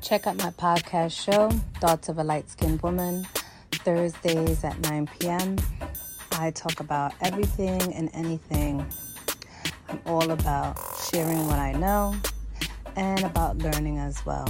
Check out my podcast show, Thoughts of a Light Skinned Woman, Thursdays at 9 p.m. I talk about everything and anything. I'm all about sharing what I know and about learning as well.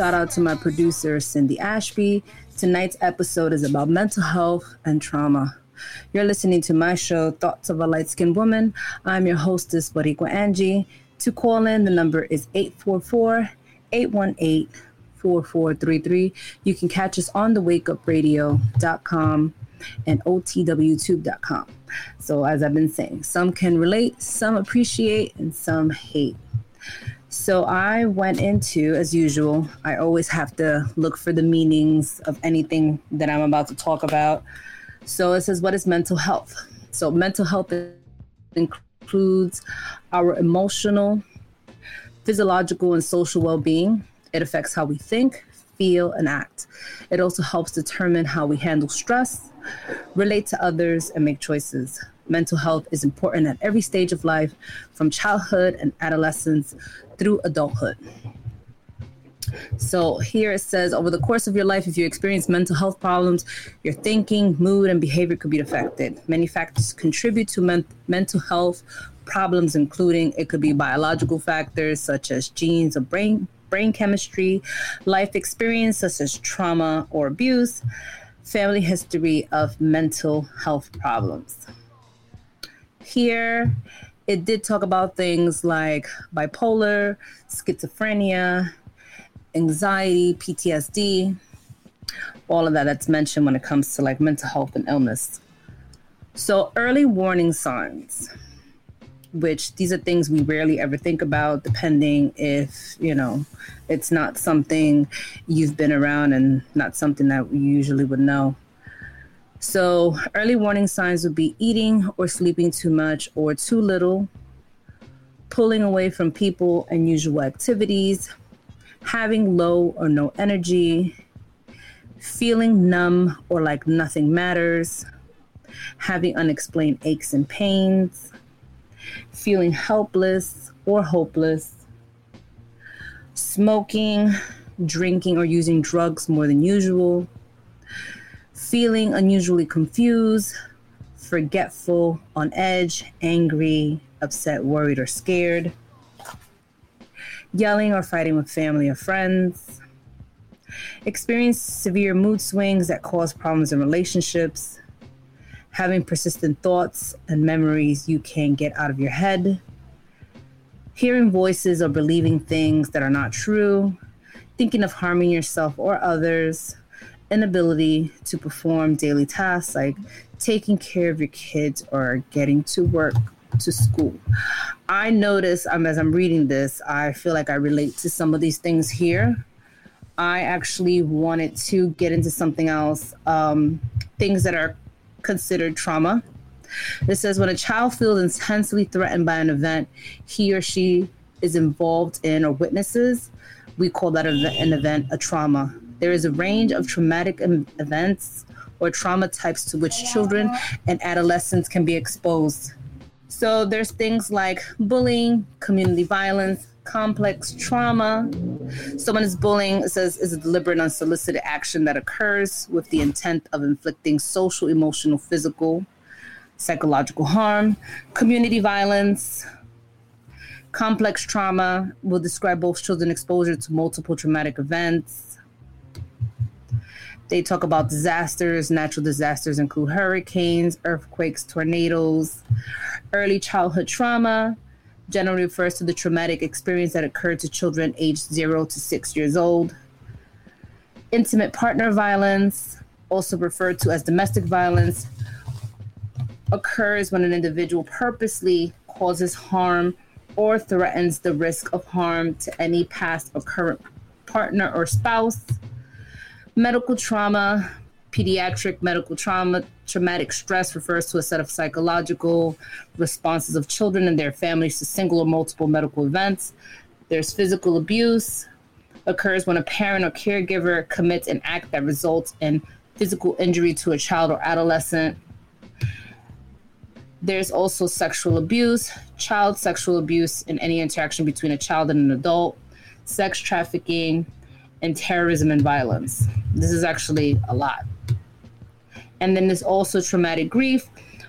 Shout out to my producer, Cindy Ashby. Tonight's episode is about mental health and trauma. You're listening to my show, Thoughts of a Light Skinned Woman. I'm your hostess, Boricua Angie. To call in, the number is 844 818 4433. You can catch us on the wakeupradio.com and otwtube.com. So, as I've been saying, some can relate, some appreciate, and some hate. So I went into, as usual, I always have to look for the meanings of anything that I'm about to talk about. So it says, What is mental health? So mental health includes our emotional, physiological, and social well being. It affects how we think, feel, and act. It also helps determine how we handle stress, relate to others, and make choices. Mental health is important at every stage of life, from childhood and adolescence through adulthood. So here it says over the course of your life, if you experience mental health problems, your thinking, mood, and behavior could be affected. Many factors contribute to men- mental health problems, including it could be biological factors such as genes or brain brain chemistry, life experience such as trauma or abuse, family history of mental health problems. Here it did talk about things like bipolar, schizophrenia, anxiety, PTSD, all of that that's mentioned when it comes to like mental health and illness. So, early warning signs, which these are things we rarely ever think about, depending if, you know, it's not something you've been around and not something that we usually would know. So, early warning signs would be eating or sleeping too much or too little, pulling away from people and usual activities, having low or no energy, feeling numb or like nothing matters, having unexplained aches and pains, feeling helpless or hopeless, smoking, drinking, or using drugs more than usual feeling unusually confused, forgetful, on edge, angry, upset, worried, or scared, yelling or fighting with family or friends, experience severe mood swings that cause problems in relationships, having persistent thoughts and memories you can't get out of your head, hearing voices or believing things that are not true, thinking of harming yourself or others inability to perform daily tasks like taking care of your kids or getting to work to school. I notice um, as I'm reading this, I feel like I relate to some of these things here. I actually wanted to get into something else, um, things that are considered trauma. It says when a child feels intensely threatened by an event he or she is involved in or witnesses, we call that an event a trauma. There is a range of traumatic events or trauma types to which children and adolescents can be exposed. So there's things like bullying, community violence, complex trauma. Someone is bullying, it says, is a deliberate unsolicited action that occurs with the intent of inflicting social, emotional, physical, psychological harm. Community violence, complex trauma will describe both children exposure to multiple traumatic events they talk about disasters. Natural disasters include hurricanes, earthquakes, tornadoes. Early childhood trauma generally refers to the traumatic experience that occurred to children aged zero to six years old. Intimate partner violence, also referred to as domestic violence, occurs when an individual purposely causes harm or threatens the risk of harm to any past or current partner or spouse medical trauma Pediatric medical trauma, traumatic stress refers to a set of psychological responses of children and their families to single or multiple medical events. There's physical abuse, occurs when a parent or caregiver commits an act that results in physical injury to a child or adolescent. There's also sexual abuse, child sexual abuse, and any interaction between a child and an adult, sex trafficking, and terrorism and violence. This is actually a lot. And then there's also traumatic grief.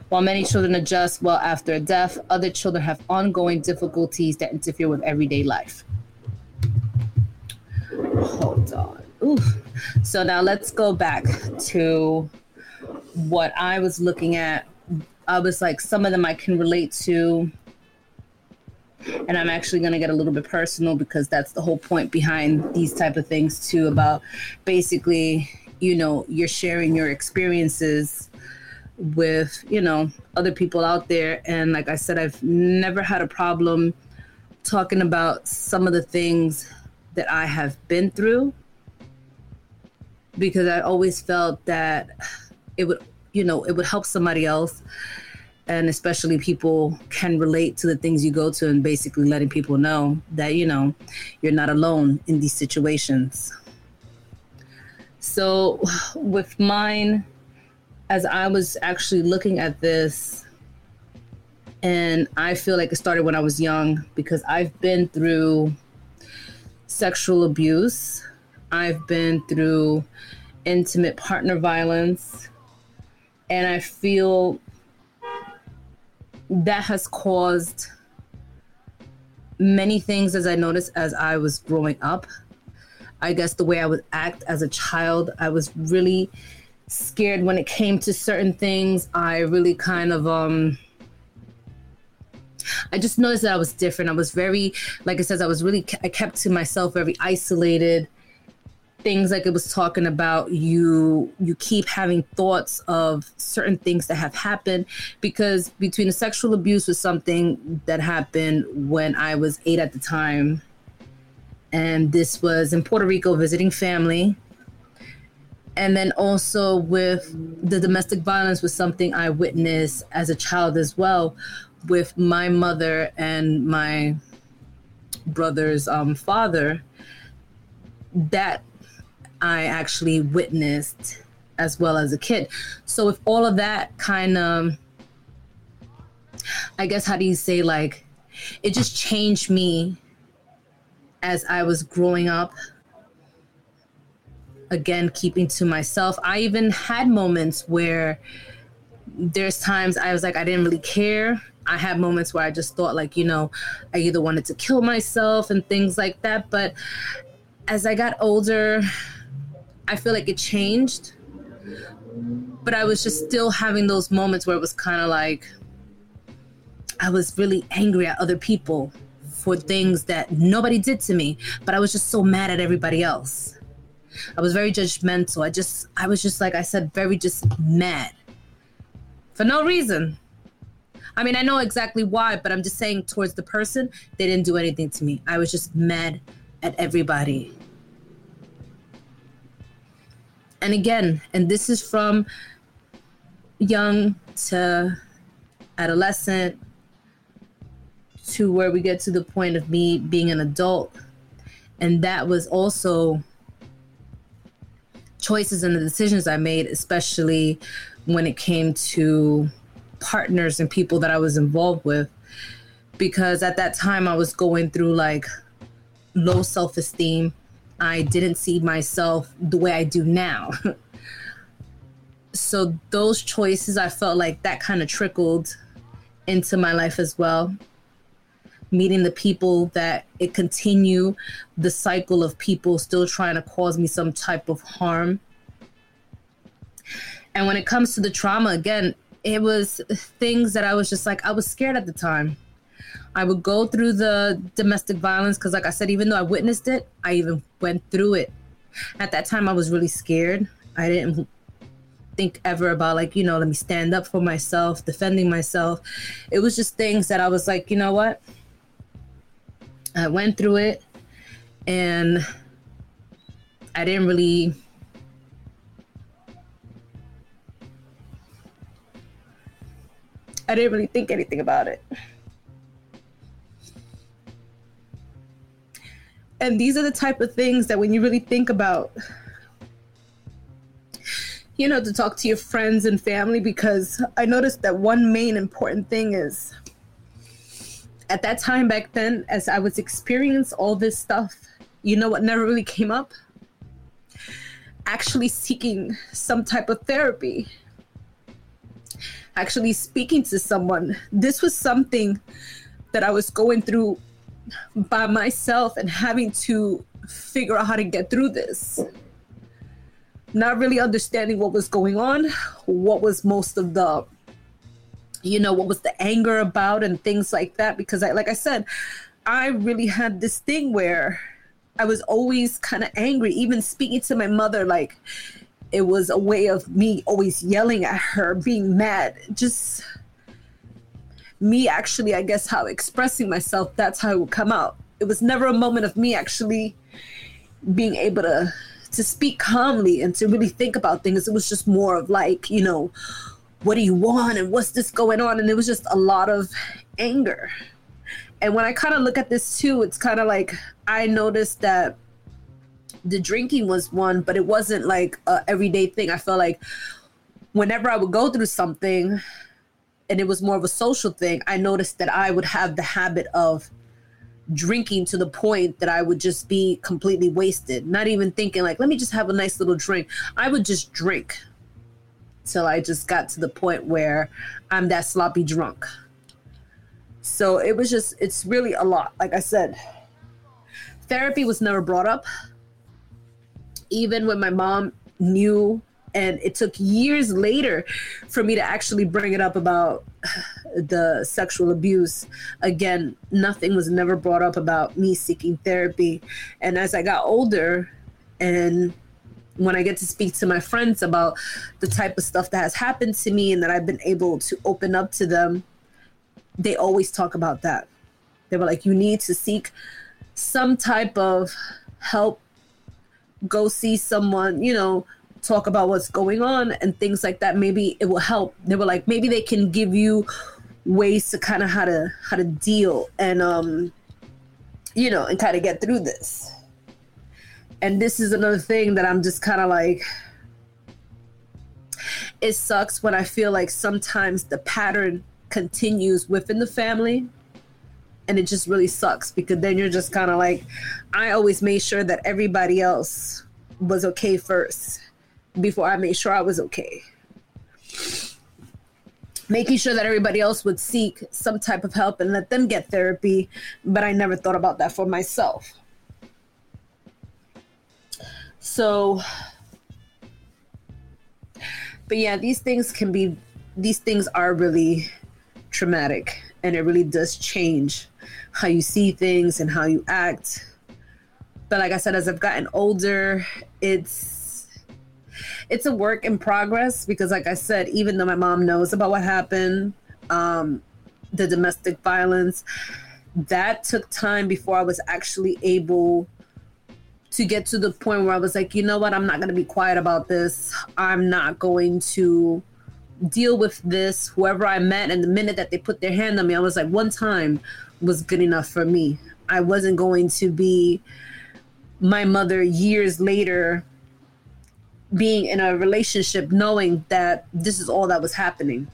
While many children adjust well after a death, other children have ongoing difficulties that interfere with everyday life. Hold on. Ooh. So now let's go back to what I was looking at. I was like, some of them I can relate to. And I'm actually going to get a little bit personal because that's the whole point behind these type of things too about basically, you know, you're sharing your experiences with, you know, other people out there and like I said I've never had a problem talking about some of the things that I have been through because I always felt that it would, you know, it would help somebody else. And especially people can relate to the things you go to and basically letting people know that, you know, you're not alone in these situations. So with mine, as I was actually looking at this, and I feel like it started when I was young because I've been through sexual abuse. I've been through intimate partner violence. And I feel that has caused many things as I noticed as I was growing up. I guess the way I would act as a child, I was really scared when it came to certain things. I really kind of um I just noticed that I was different. I was very, like I said, I was really, I kept to myself, very isolated. Things like it was talking about you, you keep having thoughts of certain things that have happened because between the sexual abuse was something that happened when I was eight at the time. And this was in Puerto Rico visiting family and then also with the domestic violence was something I witnessed as a child as well, with my mother and my brother's um, father that I actually witnessed as well as a kid. So if all of that kind of, I guess, how do you say, like, it just changed me as I was growing up. Again, keeping to myself. I even had moments where there's times I was like, I didn't really care I had moments where I just thought, like, you know, I either wanted to kill myself and things like that. But as I got older, I feel like it changed. But I was just still having those moments where it was kind of like I was really angry at other people for things that nobody did to me, but I was just so mad at everybody else. I was very judgmental. I just, I was just like I said, very just mad for no reason. I mean, I know exactly why, but I'm just saying towards the person, they didn't do anything to me. I was just mad at everybody. And again, and this is from young to adolescent to where we get to the point of me being an adult. And that was also choices and the decisions I made, especially when it came to partners and people that I was involved with because at that time I was going through like low self esteem. I didn't see myself the way I do now. so those choices, I felt like that kind of trickled into my life as well. Meeting the people that it continue the cycle of people still trying to cause me some type of harm. And when it comes to the trauma, again, it was things that I was just like, I was scared at the time. I would go through the domestic violence because, like I said, even though I witnessed it, I even went through it. At that time, I was really scared. I didn't think ever about, like, you know, let me stand up for myself, defending myself. It was just things that I was like, you know what? I went through it and I didn't really. I didn't really think anything about it. And these are the type of things that when you really think about, you know, to talk to your friends and family, because I noticed that one main important thing is at that time back then, as I was experiencing all this stuff, you know what never really came up? Actually seeking some type of therapy. Actually speaking to someone. This was something that I was going through by myself and having to figure out how to get through this. Not really understanding what was going on, what was most of the you know what was the anger about and things like that. Because I like I said I really had this thing where I was always kind of angry. Even speaking to my mother like it was a way of me always yelling at her being mad. Just me actually, I guess, how expressing myself, that's how it would come out. It was never a moment of me actually being able to to speak calmly and to really think about things. It was just more of like, you know, what do you want and what's this going on? And it was just a lot of anger. And when I kind of look at this too, it's kind of like I noticed that the drinking was one, but it wasn't like a everyday thing. I felt like whenever I would go through something, and it was more of a social thing, I noticed that I would have the habit of drinking to the point that I would just be completely wasted, not even thinking like, let me just have a nice little drink. I would just drink till I just got to the point where I'm that sloppy drunk. So it was just, it's really a lot. Like I said, therapy was never brought up. Even when my mom knew and it took years later for me to actually bring it up about the sexual abuse. Again nothing was never brought up about me seeking therapy. And as i got older and when i get to speak to my friends about the type of stuff that has happened to me and that i've been able to open up to them they always talk about that. They were like you need to seek some type of help. Go see someone you know talk about what's going on and things like that maybe it will help. They were like maybe they can give you ways to kind of how to how to deal and um you know and kind of get through this. And this is another thing that i'm just kind of like it sucks when i feel like sometimes the pattern continues within the family and it just really sucks because then you're just kind of like i always made sure that everybody else was okay first before I made sure I was okay. Making sure that everybody else would seek some type of help and let them get therapy, but I never thought about that for myself. So, but yeah, these things can be, these things are really traumatic and it really does change how you see things and how you act. But like I said, as I've gotten older, it's, it's a work in progress because, like I said, even though my mom knows about what happened, um, the domestic violence, that took time before I was actually able to get to the point where I was like, you know what, I'm not going to be quiet about this. I'm not going to deal with this. Whoever I met, and the minute that they put their hand on me, I was like, one time was good enough for me. I wasn't going to be my mother years later being in a relationship knowing that this is all that was happening.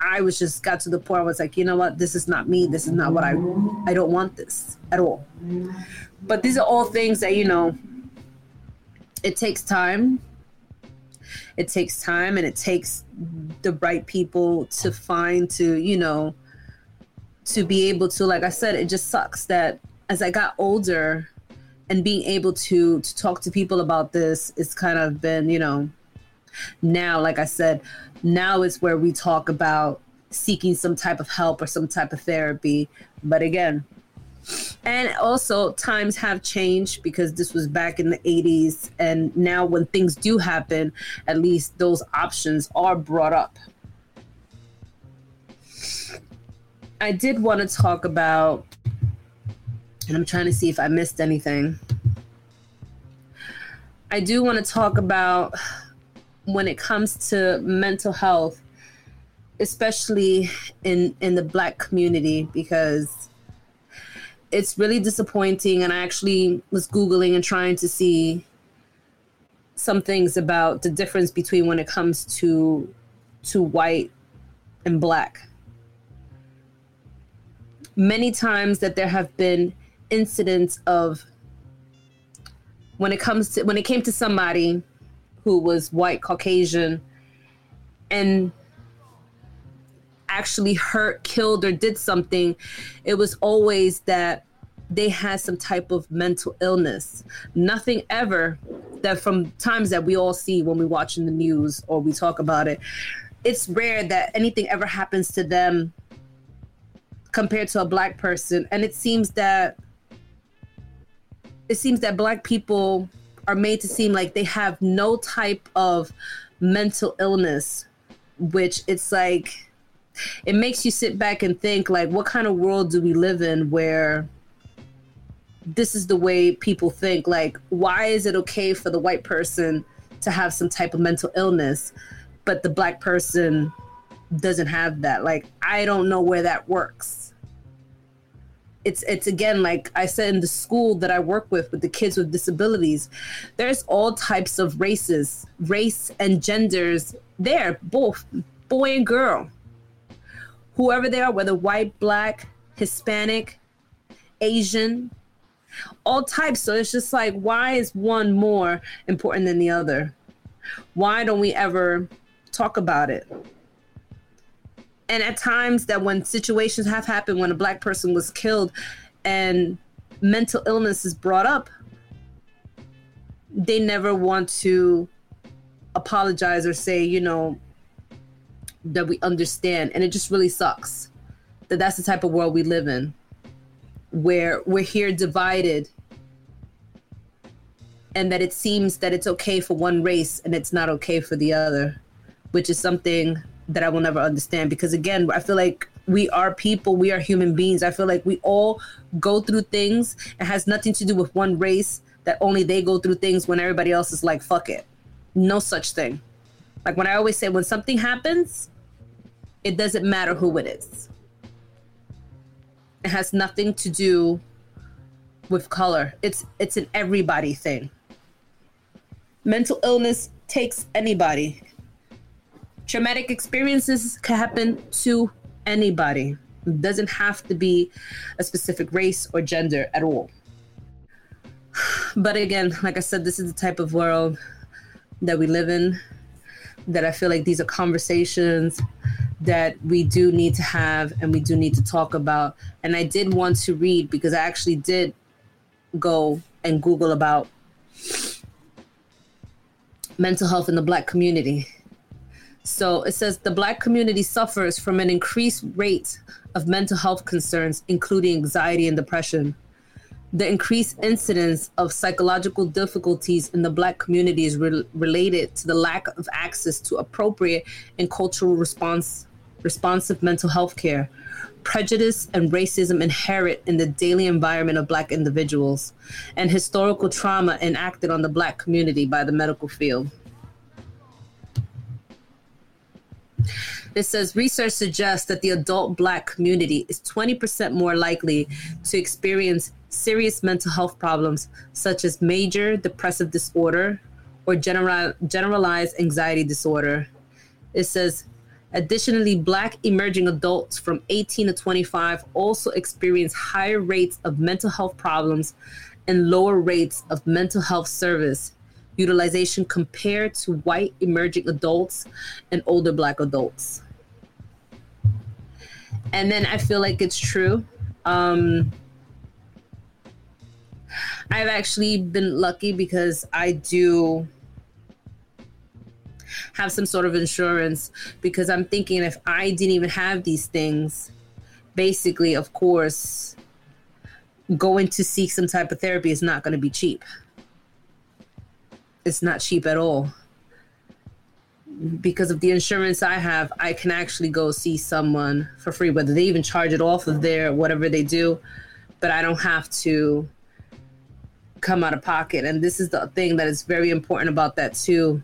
I was just got to the point I was like, you know what, this is not me. This is not what I I don't want this at all. But these are all things that, you know, it takes time. It takes time and it takes the right people to find to, you know, to be able to, like I said, it just sucks that as I got older, and being able to to talk to people about this it's kind of been you know now like i said now is where we talk about seeking some type of help or some type of therapy. But again and also times have changed because this was back in the 80s and now when things do happen at least those options are brought up. I did want to talk about and I'm trying to see if I missed anything. I do want to talk about when it comes to mental health especially in in the black community because it's really disappointing and I actually was googling and trying to see some things about the difference between when it comes to to white and black many times that there have been incidents of when it comes to when it came to somebody who was white caucasian and actually hurt killed or did something it was always that they had some type of mental illness. Nothing ever that from times that we all see when we watch in the news or we talk about it it's rare that anything ever happens to them compared to a black person. And it seems that it seems that black people are made to seem like they have no type of mental illness which it's like it makes you sit back and think like what kind of world do we live in where this is the way people think? Like why is it okay for the white person to have some type of mental illness but the black person doesn't have that? Like i don't know where that works it's it's again like I said in the school that I work with with the kids with disabilities, there's all types of races, race and genders there, both boy and girl. Whoever they are, whether white, black, Hispanic, Asian, all types. So it's just like, why is one more important than the other? Why don't we ever talk about it? And at times that when situations have happened when a black person was killed and mental illness is brought up they never want to apologize or say you know that we understand. And it just really sucks that that's the type of world we live in where we're here divided and that it seems that it's okay for one race and it's not okay for the other which is something that I will never understand because again, I feel like we are people, we are human beings. I feel like we all go through things. It has nothing to do with one race that only they go through things when everybody else is like, fuck it. No such thing. Like when I always say, when something happens, it doesn't matter who it is. It has nothing to do with color. It's it's an everybody thing. Mental illness takes anybody traumatic experiences can happen to anybody. It doesn't have to be a specific race or gender at all. But again, like I said, this is the type of world that we live in, that I feel like these are conversations that we do need to have and we do need to talk about. And I did want to read because I actually did go and Google about mental health in the black community so it says the Black community suffers from an increased rate of mental health concerns, including anxiety and depression. The increased incidence of psychological difficulties in the Black community is re- related to the lack of access to appropriate and cultural response, responsive mental health care. Prejudice and racism inherent in the daily environment of Black individuals, and historical trauma enacted on the Black community by the medical field. It says research suggests that the adult black community is 20% more likely to experience serious mental health problems such as major depressive disorder or general, generalized anxiety disorder. It says Additionally, Black emerging adults from 18 to 25 also experience higher rates of mental health problems and lower rates of mental health service utilization compared to white emerging adults and older black adults. And then I feel like it's true. Um, I've actually been lucky because I do have some sort of insurance because I'm thinking if I didn't even have these things, basically, of course, going to seek some type of therapy is not going to be cheap it's not cheap at all. Because of the insurance I have, I can actually go see someone for free, whether they even charge it off of their whatever they do, but I don't have to come out of pocket. And this is the thing that is very important about that too.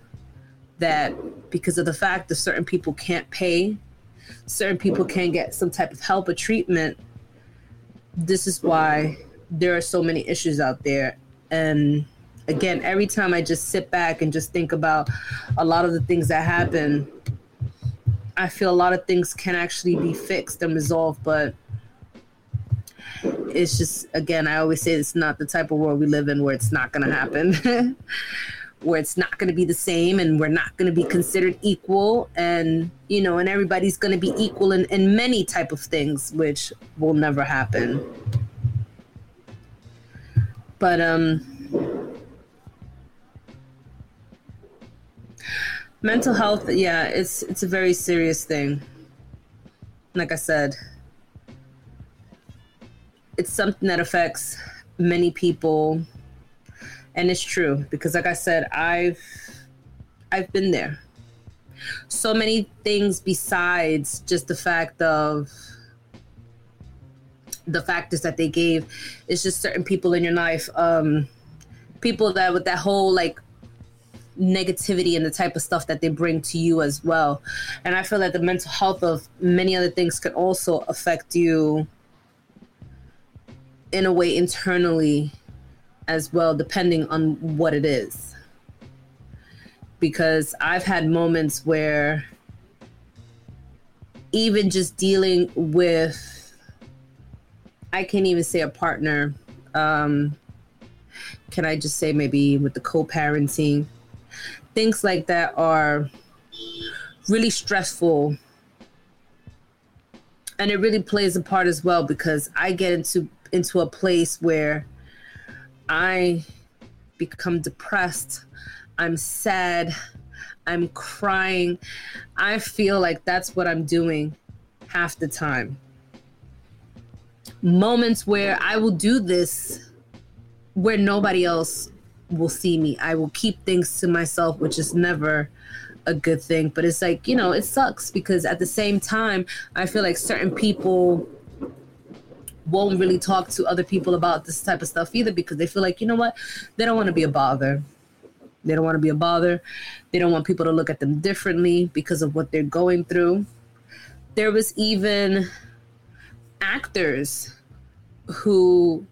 That because of the fact that certain people can't pay, certain people can't get some type of help or treatment, this is why there are so many issues out there. And again, every time I just sit back and just think about a lot of the things that happen, I feel a lot of things can actually be fixed and resolved, but it's just again, I always say it's not the type of world we live in where it's not going to happen. where it's not going to be the same and we're not going to be considered equal and you know and everybody's going to be equal in, in many type of things which will never happen but um mental health yeah it's it's a very serious thing. Like i said it's something that affects many people and it's true because like i said i've i've been there. So many things besides just the fact of the factors that they gave. It's just certain people in your life um people that with that whole like negativity and the type of stuff that they bring to you as well and i feel that the mental health of many other things can also affect you in a way internally as well, depending on what it is. Because I've had moments where even just dealing with, I can't even say a partner. Um, can I just say maybe with the co parenting? Things like that are really stressful. And it really plays a part as well because I get into into a place where I become depressed. I'm sad. I'm crying. I feel like that's what I'm doing half the time. Moments where I will do this where nobody else will see me. I will keep things to myself, which is never a good thing. But it's like, you know, it sucks because at the same time, I feel like certain people won't really talk to other people about this type of stuff either because they feel like, you know what, they don't want to be a bother. They don't want to be a bother. They don't want people to look at them differently because of what they're going through. There was even actors who,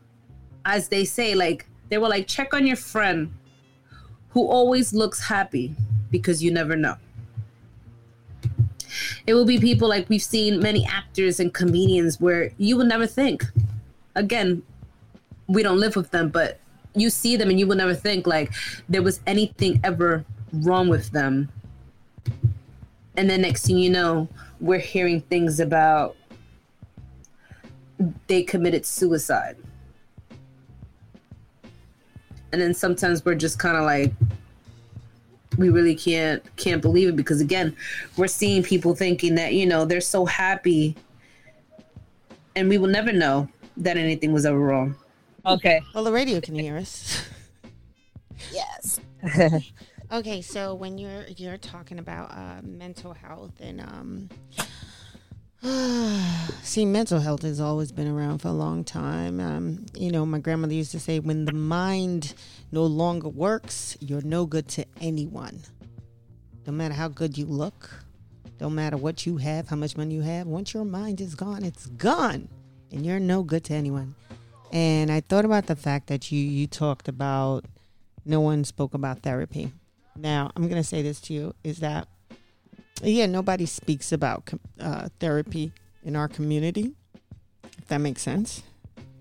as they say, like, they were like, check on your friend who always looks happy because you never know. It will be people like we've seen many actors and comedians where you would never think. Again, we don't live with them, but you see them and you would never think like there was anything ever wrong with them. And then next thing you know, we're hearing things about they committed suicide. And then sometimes we're just kind of like, we really can't can't believe it because again we're seeing people thinking that you know they're so happy and we will never know that anything was ever wrong. Okay. Well the radio can hear us. Yes. Okay so when you're you're talking about uh, mental health and um See, mental health has always been around for a long time. Um, you know, my grandmother used to say, when the mind no longer works, you're no good to anyone. No matter how good you look, don't matter what you have, how much money you have, once your mind is gone, it's gone. And you're no good to anyone. And I thought about the fact that you, you talked about no one spoke about therapy. Now, I'm going to say this to you is that yeah, nobody speaks about uh, therapy in our community. If that makes sense,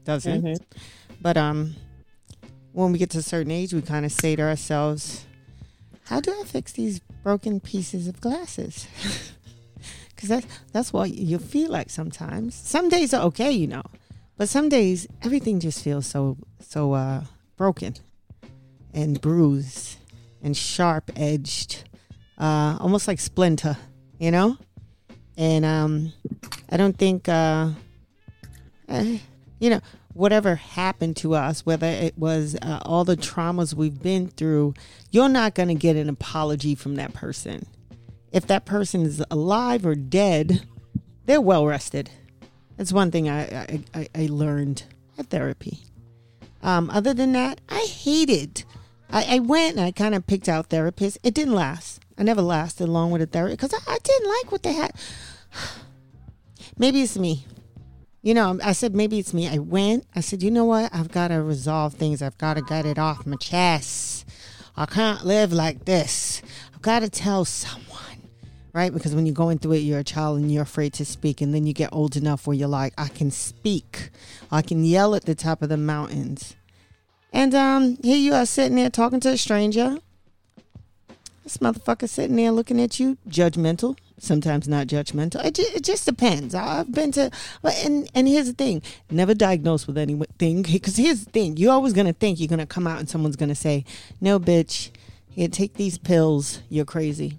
doesn't? Mm-hmm. But um, when we get to a certain age, we kind of say to ourselves, "How do I fix these broken pieces of glasses?" Because that's that's what you feel like sometimes. Some days are okay, you know, but some days everything just feels so so uh, broken and bruised and sharp edged uh, almost like Splinter, you know. And um, I don't think, uh, eh, you know, whatever happened to us, whether it was uh, all the traumas we've been through, you're not going to get an apology from that person. If that person is alive or dead, they're well rested. That's one thing I, I, I learned at therapy. Um, other than that, I hated. I, I went and I kind of picked out therapists. It didn't last. I never lasted long with a therapist because I, I, didn't like what they had. maybe it's me. You know, I said maybe it's me. I went. I said, you know what? I've got to resolve things. I've got to get it off my chest. I can't live like this. I've got to tell someone, right? Because when you're going through it, you're a child and you're afraid to speak, and then you get old enough where you're like, I can speak. I can yell at the top of the mountains. And um, here you are sitting there talking to a stranger. This motherfucker sitting there looking at you, judgmental. Sometimes not judgmental. It, ju- it just depends. I've been to, and and here's the thing: never diagnosed with anything. Because here's the thing: you're always gonna think you're gonna come out and someone's gonna say, "No, bitch, here, take these pills. You're crazy."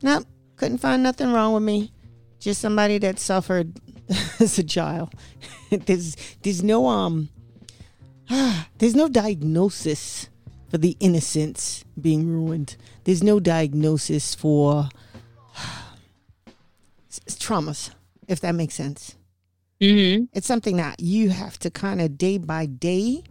Nope, couldn't find nothing wrong with me. Just somebody that suffered as a child. there's there's no um there's no diagnosis for the innocence being ruined. There's no diagnosis for traumas, if that makes sense. Mm-hmm. It's something that you have to kind of day by day.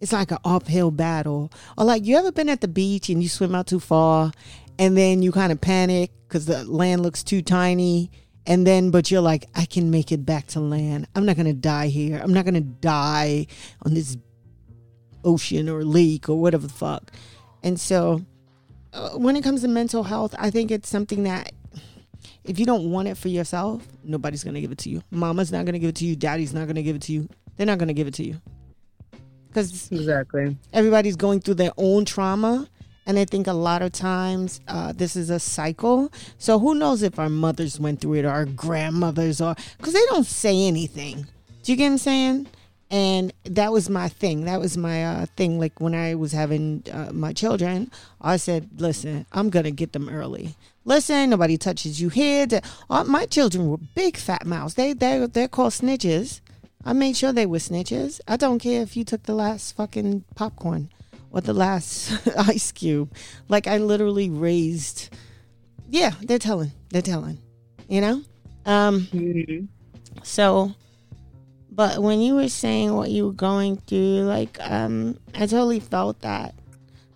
It's like an uphill battle. Or like you ever been at the beach and you swim out too far and then you kind of panic because the land looks too tiny. And then, but you're like, I can make it back to land. I'm not going to die here. I'm not going to die on this ocean or lake or whatever the fuck. And so, when it comes to mental health, I think it's something that if you don't want it for yourself, nobody's going to give it to you. Mama's not going to give it to you. Daddy's not going to give it to you. They're not going to give it to you. Because Exactly. everybody's going through their own trauma. And I think a lot of times uh, this is a cycle. So who knows if our mothers went through it or our grandmothers or because they don't say anything. Do you get what I'm saying? And that was my thing. That was my uh, thing. Like when I was having uh, my children, I said, listen, I'm going to get them early. Listen, nobody touches you here. Uh, my children were big fat mouths. They, they, they're called snitches. I made sure they were snitches. I don't care if you took the last fucking popcorn or the last ice cube. Like I literally raised. Yeah, they're telling. They're telling. You know. Um. Mm-hmm. So, but when you were saying what you were going through, like, um, I totally felt that.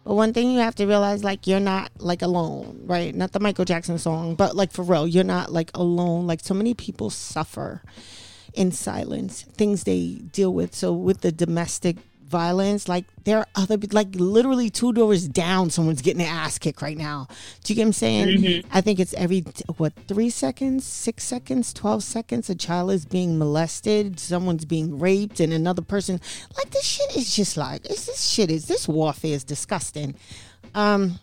But one thing you have to realize, like, you're not like alone, right? Not the Michael Jackson song, but like for real, you're not like alone. Like, so many people suffer in silence, things they deal with. So, with the domestic violence, like, there are other, like, literally two doors down, someone's getting their ass kicked right now. Do you get what I'm saying? I think it's every, what, three seconds, six seconds, 12 seconds, a child is being molested, someone's being raped, and another person, like, this shit is just like, it's, this shit is, this warfare is disgusting. Um,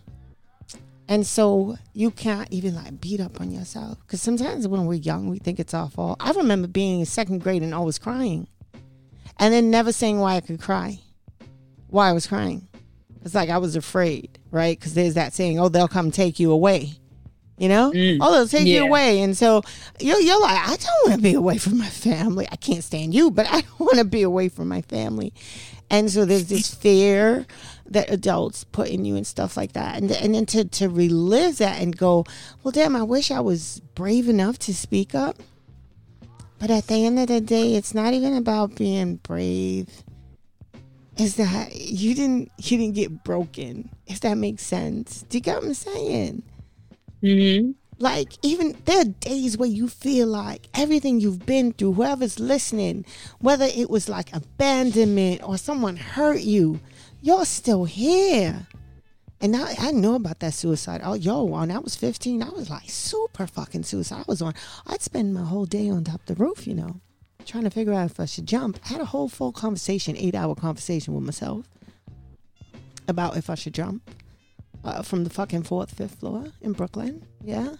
and so you can't even like beat up on yourself because sometimes when we're young, we think it's our fault. I remember being in second grade and always crying, and then never saying why I could cry, why I was crying. It's like I was afraid, right? Because there's that saying, "Oh, they'll come take you away," you know. Mm. Oh, they'll take you away, and so you're, you're like, I don't want to be away from my family. I can't stand you, but I don't want to be away from my family. And so there's this fear that adults put in you and stuff like that. And, and then to, to relive that and go, well, damn, I wish I was brave enough to speak up. But at the end of the day, it's not even about being brave. Is that you didn't you didn't get broken, if that makes sense. Do you get what I'm saying? Mm-hmm. Like, even there are days where you feel like everything you've been through, whoever's listening, whether it was like abandonment or someone hurt you, you're still here. And I, I know about that suicide. Oh, yo, when I was 15, I was like super fucking suicide. I was on, I'd spend my whole day on top of the roof, you know, trying to figure out if I should jump. I had a whole full conversation, eight hour conversation with myself about if I should jump uh, from the fucking fourth, fifth floor in Brooklyn. Yeah.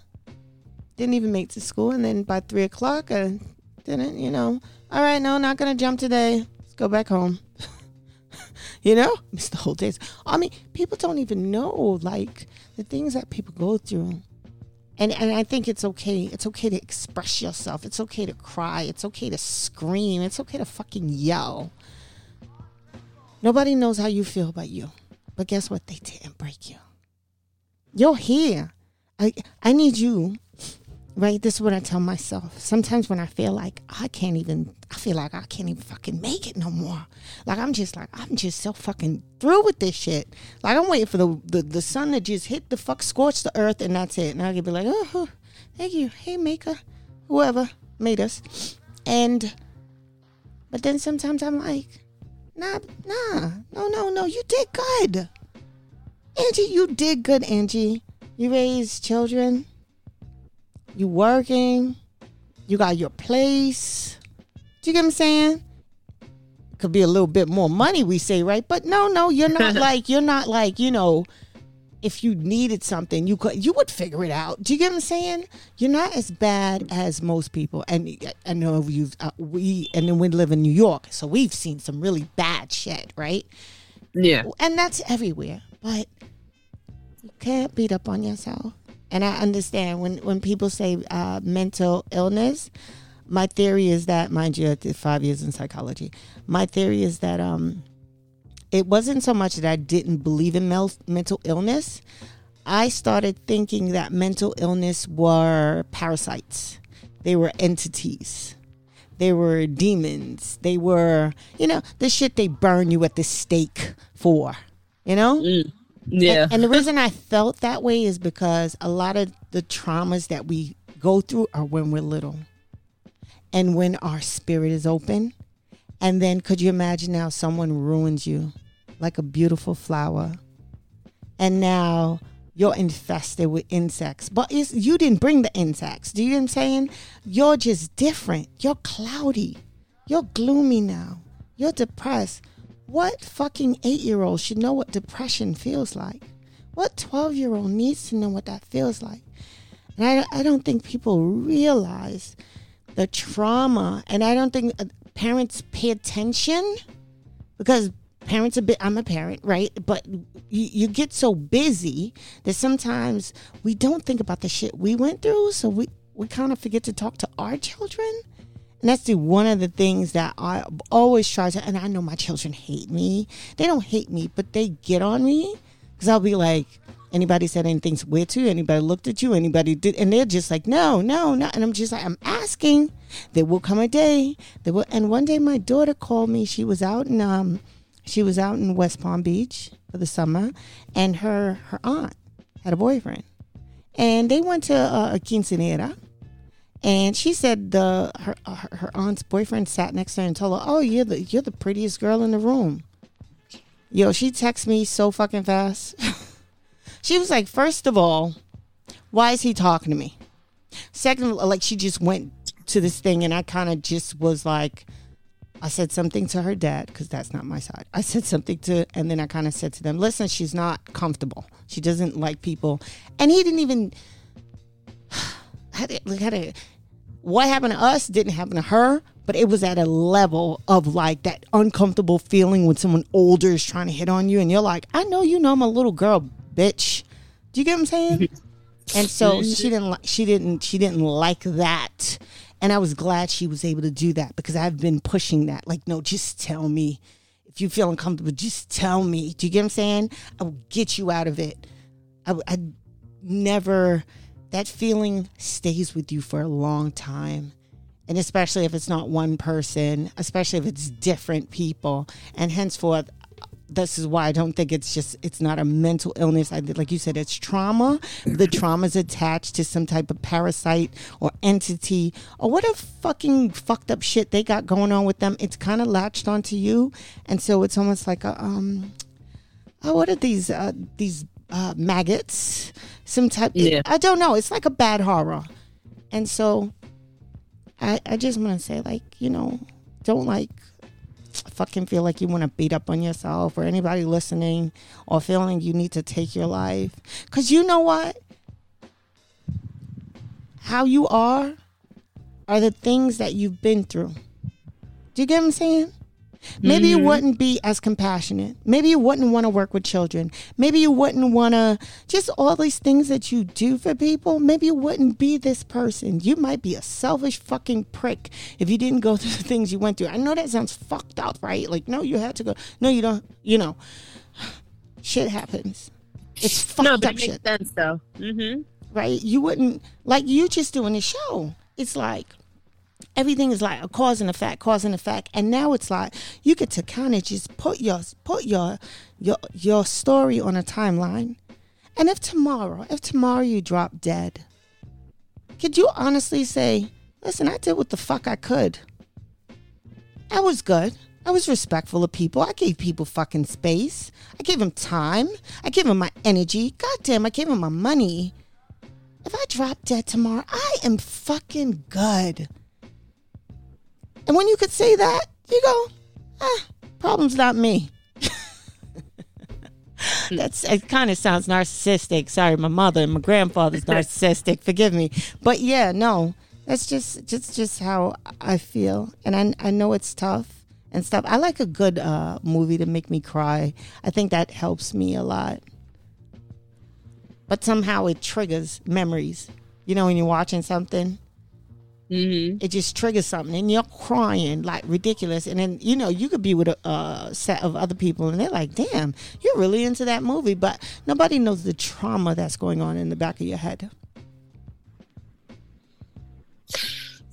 Didn't even make to school. And then by three o'clock, I didn't, you know, all right, no, not going to jump today. Let's go back home. you know, missed the whole days. I mean, people don't even know like the things that people go through. And, and I think it's okay. It's okay to express yourself. It's okay to cry. It's okay to scream. It's okay to fucking yell. Nobody knows how you feel but you. But guess what? They didn't break you. You're here. I I need you. Right? This is what I tell myself. Sometimes when I feel like I can't even I feel like I can't even fucking make it no more. Like I'm just like I'm just so fucking through with this shit. Like I'm waiting for the the, the sun to just hit the fuck scorch the earth and that's it. And I can be like, oh, thank you. Hey maker. Whoever. made us. And but then sometimes I'm like, nah, nah, no, no, no, you did good. Angie, you did good, Angie. You raised children. You working. You got your place. Do you get what I'm saying? Could be a little bit more money, we say, right? But no, no, you're not like you're not like you know. If you needed something, you could you would figure it out. Do you get what I'm saying? You're not as bad as most people, and I know you've uh, we and then we live in New York, so we've seen some really bad shit, right? Yeah. And that's everywhere. But you can't beat up on yourself. And I understand when, when people say uh, mental illness, my theory is that, mind you, I did five years in psychology. My theory is that um, it wasn't so much that I didn't believe in mel- mental illness. I started thinking that mental illness were parasites, they were entities they were demons. They were, you know, the shit they burn you at the stake for, you know? Mm. Yeah. And, and the reason I felt that way is because a lot of the traumas that we go through are when we're little and when our spirit is open. And then could you imagine now someone ruins you like a beautiful flower? And now you're infested with insects. But it's, you didn't bring the insects. Do you know what I'm saying? You're just different. You're cloudy. You're gloomy now. You're depressed. What fucking eight year old should know what depression feels like? What 12 year old needs to know what that feels like? And I, I don't think people realize the trauma. And I don't think uh, parents pay attention because parents a bit i'm a parent right but you, you get so busy that sometimes we don't think about the shit we went through so we we kind of forget to talk to our children and that's the one of the things that i always try to and i know my children hate me. They don't hate me but they get on me. Because i'll be like anybody said anything weird to you? Anybody looked at you? Anybody did? And they're just like no no no. And i'm just like i'm asking. There will come a day there will and one day my daughter called me. She was out in um she was out in West Palm Beach for the summer, and her her aunt had a boyfriend, and they went to a, a quinceanera. And she said the her, her her aunt's boyfriend sat next to her and told her, "Oh, you're the you're the prettiest girl in the room." Yo, she texted me so fucking fast. she was like, first of all, why is he talking to me? Second, like she just went to this thing, and I kind of just was like, I said something to her dad because that's not my side. I said something to, and then I kind of said to them, "Listen, she's not comfortable. She doesn't like people." And he didn't even had it, had it, what happened to us didn't happen to her, but it was at a level of like that uncomfortable feeling when someone older is trying to hit on you, and you're like, "I know you know I'm a little girl, bitch." Do you get what I'm saying? and so she didn't like she didn't she didn't like that and I was glad she was able to do that because I've been pushing that. Like, no, just tell me. If you feel uncomfortable, just tell me. Do you get what I'm saying? I will get you out of it. I, I never, that feeling stays with you for a long time. And especially if it's not one person, especially if it's different people. And henceforth, this is why I don't think it's just it's not a mental illness. I like you said, it's trauma. The trauma is attached to some type of parasite or entity or what a fucking fucked up shit they got going on with them. It's kind of latched onto you, and so it's almost like a um, oh, what are these uh, these uh, maggots? Some type. Yeah. I don't know. It's like a bad horror, and so I I just want to say like you know don't like fucking feel like you want to beat up on yourself or anybody listening or feeling you need to take your life. Because you know what? How you are are the things that you've been through. Do you get what I'm saying? Maybe you wouldn't be as compassionate. Maybe you wouldn't want to work with children. Maybe you wouldn't want to just all these things that you do for people. Maybe you wouldn't be this person. You might be a selfish fucking prick if you didn't go through the things you went through. I know that sounds fucked up, right? Like, no, you had to go. No, you don't. You know, shit happens. It's fucked No, but up it makes shit, sense though. Mm-hmm. right? You wouldn't like you just doing a show. It's like everything is like a cause and effect, cause and effect, and now it's like you get to kind of just put your put your your your story on a timeline. And if tomorrow, if tomorrow you drop dead, could you honestly say, listen, I did what the fuck I could. I was good. I was respectful of people. I gave people fucking space. I gave them time. I gave them my energy. God damn, I gave them my money. If I drop dead tomorrow, I am fucking good. And when you could say that, you go, ah, problem's not me. That's it kind of sounds narcissistic. Sorry, my mother and my grandfather's narcissistic. Forgive me. But yeah, no. That's just just just how I feel. And I I know it's tough and stuff. I like a good uh, movie to make me cry. I think that helps me a lot. But somehow it triggers memories. You know, when you're watching something, Mm-hmm. it just triggers something, and you're crying like ridiculous. And then you know you could be with a uh, set of other people, and they're like, "Damn, you're really into that movie," but nobody knows the trauma that's going on in the back of your head.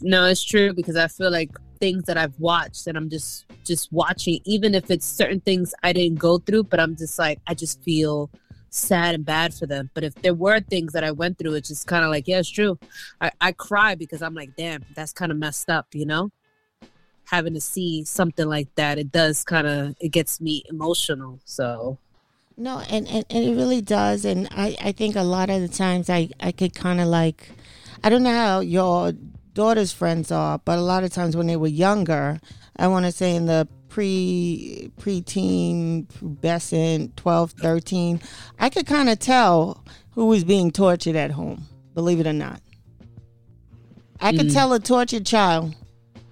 No, it's true because I feel like things that I've watched and I'm just just watching, even if it's certain things I didn't go through, but I'm just like I just feel sad and bad for them. But if there were things that I went through, it's just kind of like, yeah, it's true. I, I cry because I'm like, damn, that's kind of messed up, you know? Having to see something like that, it does kind of, it gets me emotional. So, No, and, and, and it really does. And I, I think a lot of the times I, I could kind of like, I don't know how your daughter's friends are, but a lot of times when they were younger, I want to say in the pre preteen, pubescent, 12, 13, I could kind of tell who was being tortured at home, believe it or not. I could mm. tell a tortured child.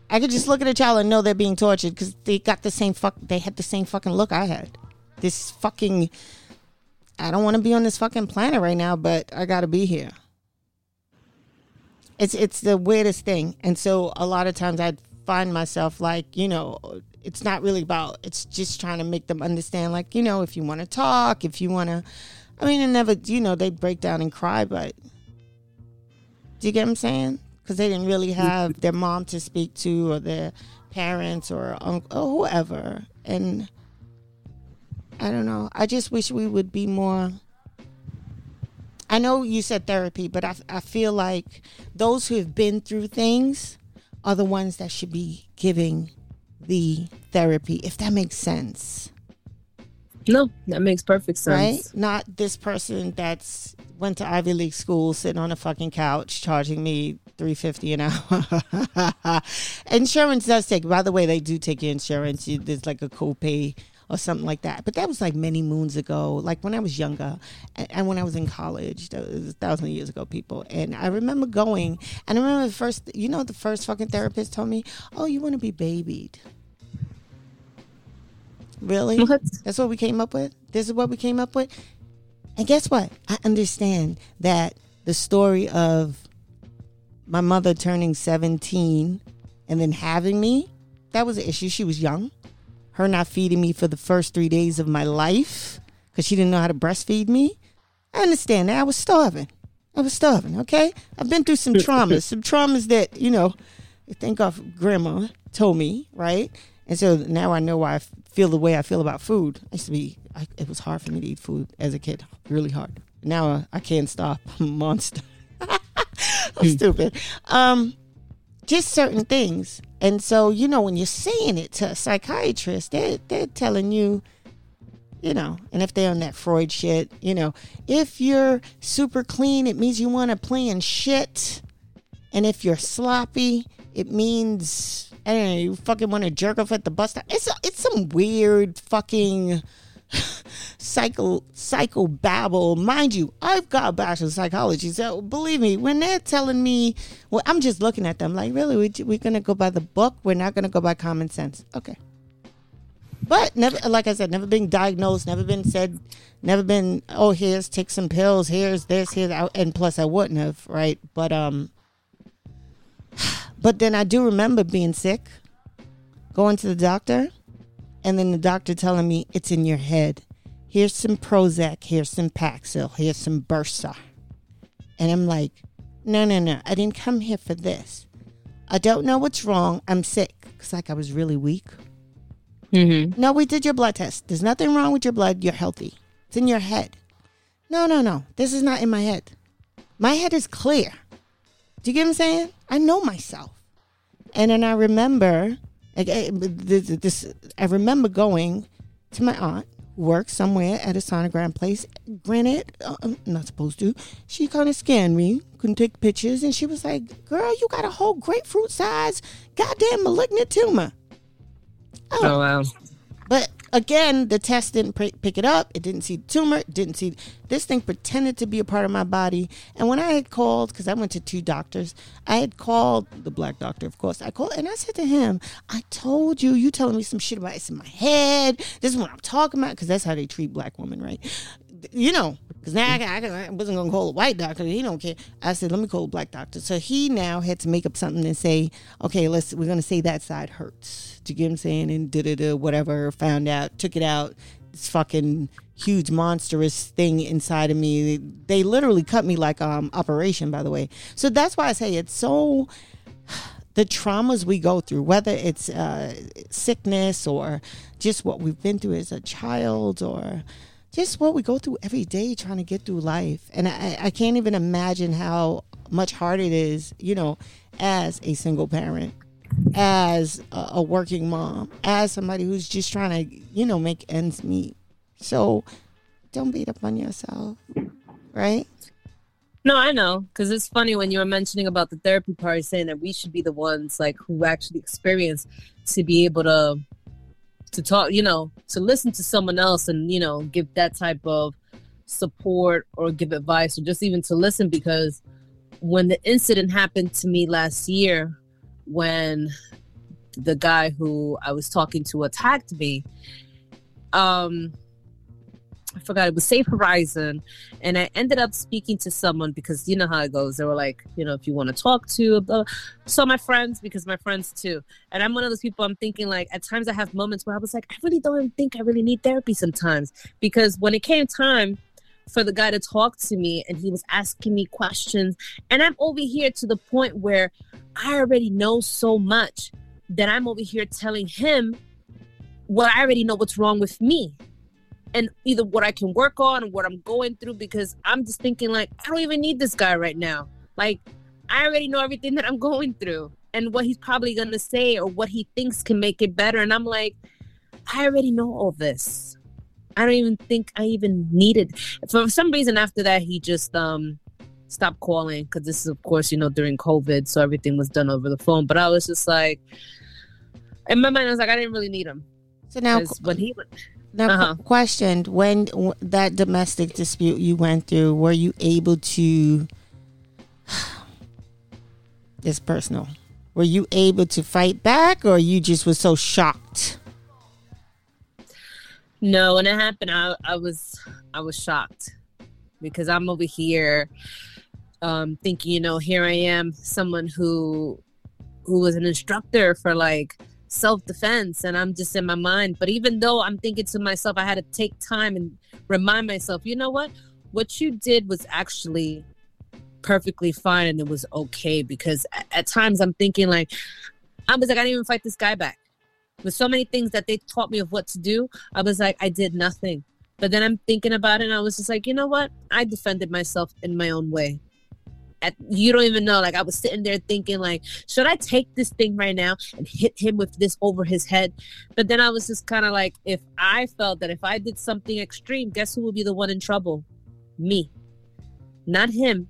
I could just look at a child and know they're being tortured because they got the same fuck. They had the same fucking look I had. This fucking. I don't want to be on this fucking planet right now, but I got to be here. It's it's the weirdest thing, and so a lot of times I'd find myself like you know it's not really about it's just trying to make them understand like you know if you want to talk if you want to i mean it never you know they break down and cry but do you get what i'm saying? Because they didn't really mm-hmm. have their mom to speak to or their parents or uncle or whoever. And i don't know i just wish we would be more i know you said therapy but i, I feel like those who have been through things are the ones that should be giving the therapy if that makes sense no, that makes perfect sense. right? Not this person that's went to Ivy League school, sitting on a fucking couch, charging me three fifty an hour. insurance does take. By the way, they do take your insurance. You, there's like a copay or something like that. But that was like many moons ago, like when I was younger, and, and when I was in college. That was a thousand years ago, people. And I remember going, and I remember the first. You know, the first fucking therapist told me, "Oh, you want to be babied." Really? What? That's what we came up with. This is what we came up with. And guess what? I understand that the story of my mother turning 17 and then having me, that was an issue. She was young. Her not feeding me for the first three days of my life because she didn't know how to breastfeed me. I understand that. I was starving. I was starving, okay? I've been through some traumas, some traumas that, you know, thank God grandma told me, right? And so now I know why I f- feel the way I feel about food. I used to be, I, it was hard for me to eat food as a kid, really hard. Now uh, I can't stop. I'm a monster. I'm stupid. Um, just certain things. And so, you know, when you're saying it to a psychiatrist, they're, they're telling you, you know, and if they're on that Freud shit, you know, if you're super clean, it means you want to play in shit. And if you're sloppy, it means Know, you fucking want to jerk off at the bus stop. It's it's some weird fucking psycho psycho babble. Mind you, I've got a bachelor's psychology, so believe me, when they're telling me, well, I'm just looking at them like, really, we we're gonna go by the book. We're not gonna go by common sense. Okay. But never, like I said, never been diagnosed, never been said, never been. Oh, here's take some pills. Here's this. Here's and plus I wouldn't have, right? But um, but then I do remember being sick, going to the doctor, and then the doctor telling me it's in your head. Here's some Prozac. Here's some Paxil. Here's some Bursa. And I'm like, no, no, no. I didn't come here for this. I don't know what's wrong. I'm sick. Cause like I was really weak. Mm-hmm. No, we did your blood test. There's nothing wrong with your blood. You're healthy. It's in your head. No, no, no. This is not in my head. My head is clear. Do you get what I'm saying? I know myself. And then I remember, like, eh, this, this I remember going to my aunt works somewhere at a sonogram place. Granted, uh, I'm not supposed to. She kind of scanned me, couldn't take pictures, and she was like, "Girl, you got a whole grapefruit size, goddamn malignant tumor." Oh wow. But again, the test didn't pick it up. It didn't see the tumor. Didn't see this thing pretended to be a part of my body. And when I had called, because I went to two doctors, I had called the black doctor, of course. I called and I said to him, "I told you, you telling me some shit about it's in my head. This is what I'm talking about, because that's how they treat black women, right? You know, because now I, I, I wasn't gonna call a white doctor. He don't care. I said, let me call a black doctor. So he now had to make up something and say, okay, let's we're gonna say that side hurts. Do you get what I'm saying? And da da da whatever. Found out, took it out. This fucking huge monstrous thing inside of me. They literally cut me like um operation. By the way, so that's why I say it's so the traumas we go through, whether it's uh, sickness or just what we've been through as a child or just what we go through every day trying to get through life. And I, I can't even imagine how much harder it is, you know, as a single parent, as a, a working mom, as somebody who's just trying to, you know, make ends meet. So don't beat up on yourself, right? No, I know, because it's funny when you were mentioning about the therapy part, saying that we should be the ones like who actually experience to be able to to talk, you know, to listen to someone else and you know give that type of support or give advice or just even to listen because when the incident happened to me last year when the guy who I was talking to attacked me um I forgot it was Safe Horizon, and I ended up speaking to someone because you know how it goes. They were like, you know, if you want to talk to, blah. so my friends because my friends too, and I'm one of those people. I'm thinking like at times I have moments where I was like, I really don't think I really need therapy sometimes because when it came time for the guy to talk to me and he was asking me questions, and I'm over here to the point where I already know so much that I'm over here telling him what I already know what's wrong with me and either what I can work on or what I'm going through because I'm just thinking like I don't even need this guy right now. Like I already know everything that I'm going through and what he's probably going to say or what he thinks can make it better and I'm like I already know all this. I don't even think I even needed for some reason after that he just um stopped calling cuz this is of course you know during covid so everything was done over the phone but I was just like in my mind I was like I didn't really need him. So now when he now, uh-huh. questioned when w- that domestic dispute you went through, were you able to? it's personal. Were you able to fight back, or you just was so shocked? No, when it happened, I, I was I was shocked because I'm over here um, thinking, you know, here I am, someone who who was an instructor for like self defense and I'm just in my mind. But even though I'm thinking to myself, I had to take time and remind myself, you know what? What you did was actually perfectly fine and it was okay because at, at times I'm thinking like I was like I didn't even fight this guy back. With so many things that they taught me of what to do, I was like I did nothing. But then I'm thinking about it and I was just like, you know what? I defended myself in my own way at, you don't even know. Like I was sitting there thinking, like, should I take this thing right now and hit him with this over his head? But then I was just kind of like, if I felt that if I did something extreme, guess who will be the one in trouble? Me, not him.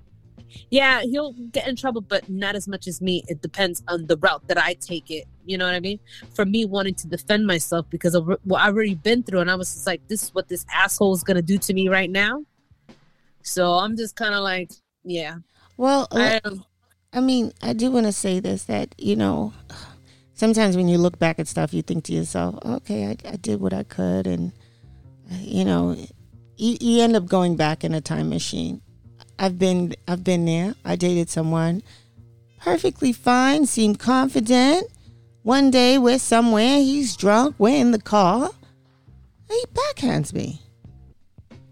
Yeah, he'll get in trouble, but not as much as me. It depends on the route that I take it. You know what I mean? For me wanting to defend myself because of what I've already been through, and I was just like, this is what this asshole is gonna do to me right now. So I'm just kind of like, yeah, well, I, I mean, I do want to say this that, you know, sometimes when you look back at stuff, you think to yourself, okay, I, I did what I could. And, uh, you know, you, you end up going back in a time machine. I've been, I've been there. I dated someone perfectly fine, seemed confident. One day we're somewhere, he's drunk, we're in the car. He backhands me.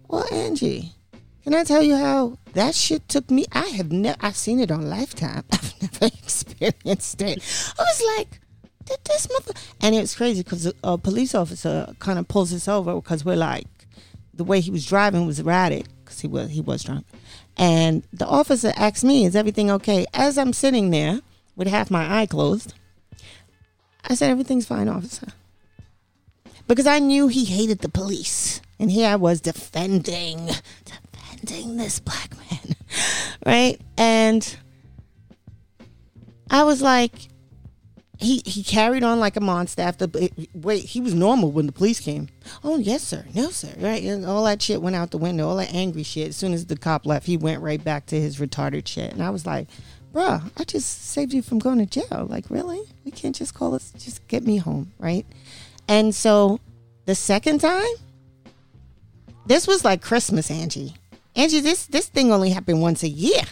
Well, Angie, can I tell you how that shit took me? I have never, I've seen it on Lifetime. I've never experienced it. I was like, did this mother? And it was crazy because a police officer kind of pulls us over because we're like, the way he was driving was erratic because he was he was drunk. And the officer asked me, "Is everything okay?" As I'm sitting there with half my eye closed, I said, "Everything's fine, officer," because I knew he hated the police, and here I was defending this black man, right? And I was like, he he carried on like a monster after wait he was normal when the police came. Oh yes sir. No sir. Right and all that shit went out the window all that angry shit. As soon as the cop left he went right back to his retarded shit. And i was like bruh i just saved you from going to jail. Like really? We can't just call us just get me home right? And so the second time this was like christmas angie angie this this thing only happened once a year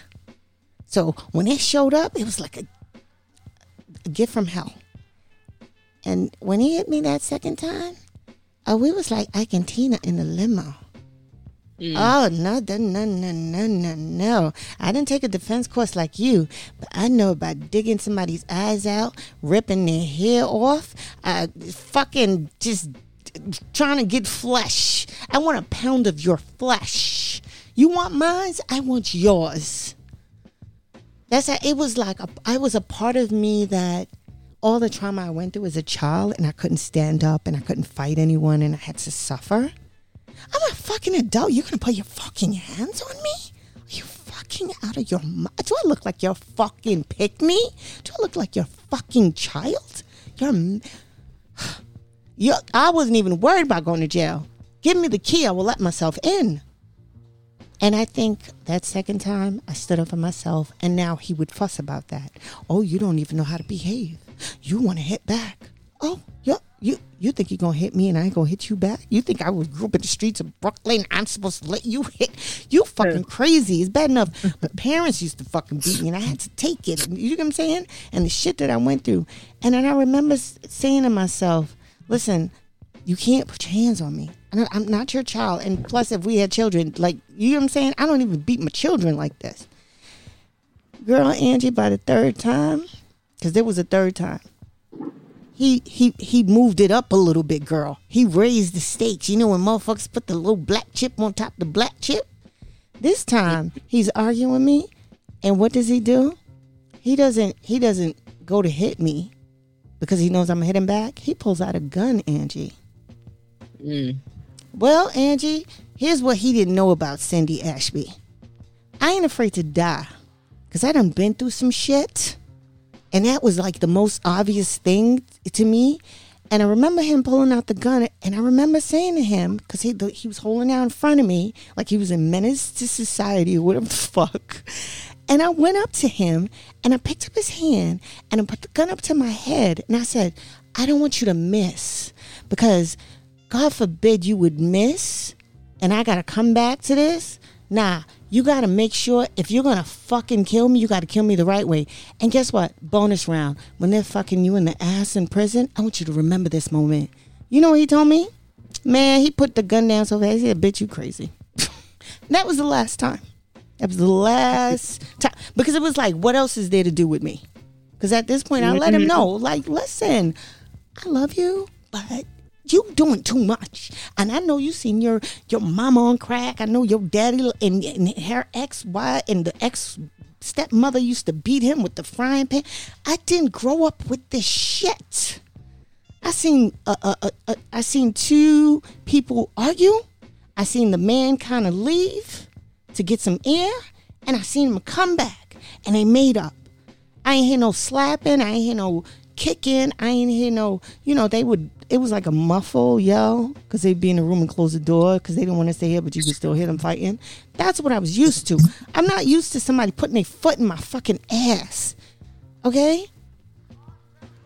so when it showed up it was like a a gift from hell. And when he hit me that second time, oh, we was like Ike and Tina in the limo. Mm. Oh no, no, no, no, no, no! I didn't take a defense course like you, but I know about digging somebody's eyes out, ripping their hair off, uh, fucking just trying to get flesh. I want a pound of your flesh. You want mine? I want yours. That's a, it was like a, I was a part of me that all the trauma I went through as a child and I couldn't stand up and I couldn't fight anyone and I had to suffer. I'm a fucking adult. You're gonna put your fucking hands on me? Are you fucking out of your mind? Do I look like your fucking pick me? Do I look like your fucking child? You're, you I wasn't even worried about going to jail. Give me the key. I will let myself in. And I think that second time I stood up for myself, and now he would fuss about that. Oh, you don't even know how to behave. You want to hit back. Oh, yeah, you you think you're gonna hit me and I ain't gonna hit you back? You think I was grew up in the streets of Brooklyn? I'm supposed to let you hit? You fucking crazy. It's bad enough. My parents used to fucking beat me, and I had to take it. You know what I'm saying? And the shit that I went through. And then I remember saying to myself, "Listen, you can't put your hands on me. I'm not your child. And plus, if we had children, like, you know what I'm saying? I don't even beat my children like this. Girl, Angie, by the third time, because there was a third time, he he he moved it up a little bit, girl. He raised the stakes. You know when motherfuckers put the little black chip on top the black chip? This time he's arguing with me, and what does he do? He doesn't he doesn't go to hit me because he knows I'm gonna hit him back. He pulls out a gun, Angie. Mm. Well, Angie, here's what he didn't know about Cindy Ashby. I ain't afraid to die because I done been through some shit. And that was like the most obvious thing to me. And I remember him pulling out the gun, and I remember saying to him, because he, he was holding out in front of me, like he was a menace to society or whatever the fuck. And I went up to him, and I picked up his hand, and I put the gun up to my head, and I said, I don't want you to miss, because God forbid you would miss and I gotta come back to this. Nah, you gotta make sure if you're gonna fucking kill me, you gotta kill me the right way. And guess what? Bonus round. When they're fucking you in the ass in prison, I want you to remember this moment. You know what he told me? Man, he put the gun down so fast. He said, bitch, you crazy. that was the last time. That was the last time. Because it was like, what else is there to do with me? Because at this point, I mm-hmm. let him know, like, listen, I love you, but you doing too much. And I know you seen your your mama on crack. I know your daddy and, and her ex wife and the ex stepmother used to beat him with the frying pan. I didn't grow up with this shit. I seen uh, uh, uh, uh I seen two people argue. I seen the man kind of leave to get some air, and I seen him come back, and they made up. I ain't hear no slapping. I ain't hear no kicking. I ain't hear no, you know, they would it was like a muffle yell because they'd be in the room and close the door because they didn't want to stay here, but you could still hear them fighting. That's what I was used to. I'm not used to somebody putting their foot in my fucking ass. Okay?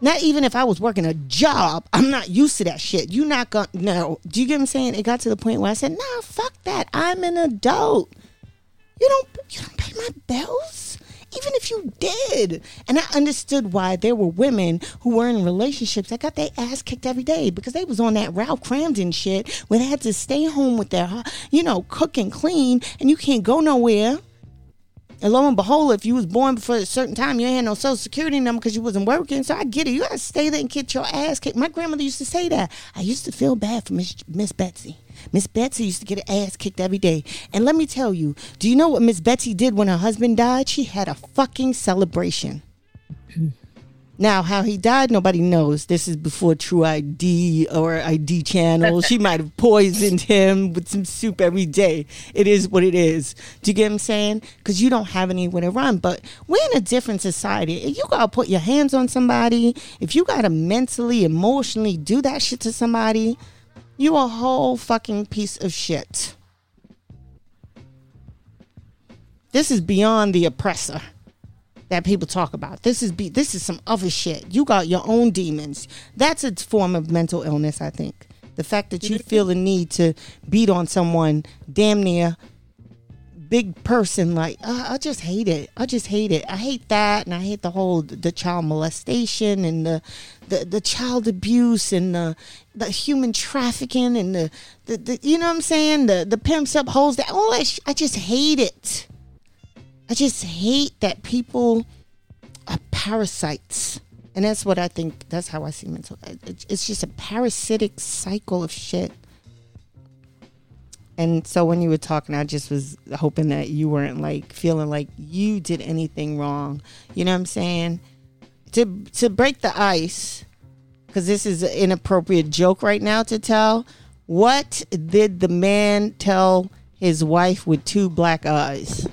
Not even if I was working a job, I'm not used to that shit. You not gonna no. Do you get what I'm saying? It got to the point where I said, nah, fuck that. I'm an adult. You don't you don't pay my bills? Even if you did. And I understood why there were women who were in relationships that got their ass kicked every day because they was on that Ralph Kramden shit where they had to stay home with their, you know, cook and clean and you can't go nowhere. And lo and behold, if you was born before a certain time, you ain't had no social security number because you wasn't working. So I get it. You gotta stay there and get your ass kicked. My grandmother used to say that. I used to feel bad for Miss Miss Betsy. Miss Betsy used to get her ass kicked every day. And let me tell you, do you know what Miss Betsy did when her husband died? She had a fucking celebration. Hmm. Now, how he died, nobody knows. This is before True ID or ID channel. she might have poisoned him with some soup every day. It is what it is. Do you get what I'm saying? Because you don't have anywhere to run. But we're in a different society. If you got to put your hands on somebody, if you got to mentally, emotionally do that shit to somebody, you a whole fucking piece of shit. This is beyond the oppressor that people talk about. This is be this is some other shit. You got your own demons. That's a form of mental illness, I think. The fact that you feel the need to beat on someone damn near big person like uh, I just hate it. I just hate it. I hate that and I hate the whole the child molestation and the the, the child abuse and the the human trafficking and the, the, the you know what I'm saying? The the pimps up holes that all that sh- I just hate it. I just hate that people are parasites. And that's what I think, that's how I see mental. It's just a parasitic cycle of shit. And so when you were talking, I just was hoping that you weren't like feeling like you did anything wrong. You know what I'm saying? To to break the ice, because this is an inappropriate joke right now to tell. What did the man tell his wife with two black eyes?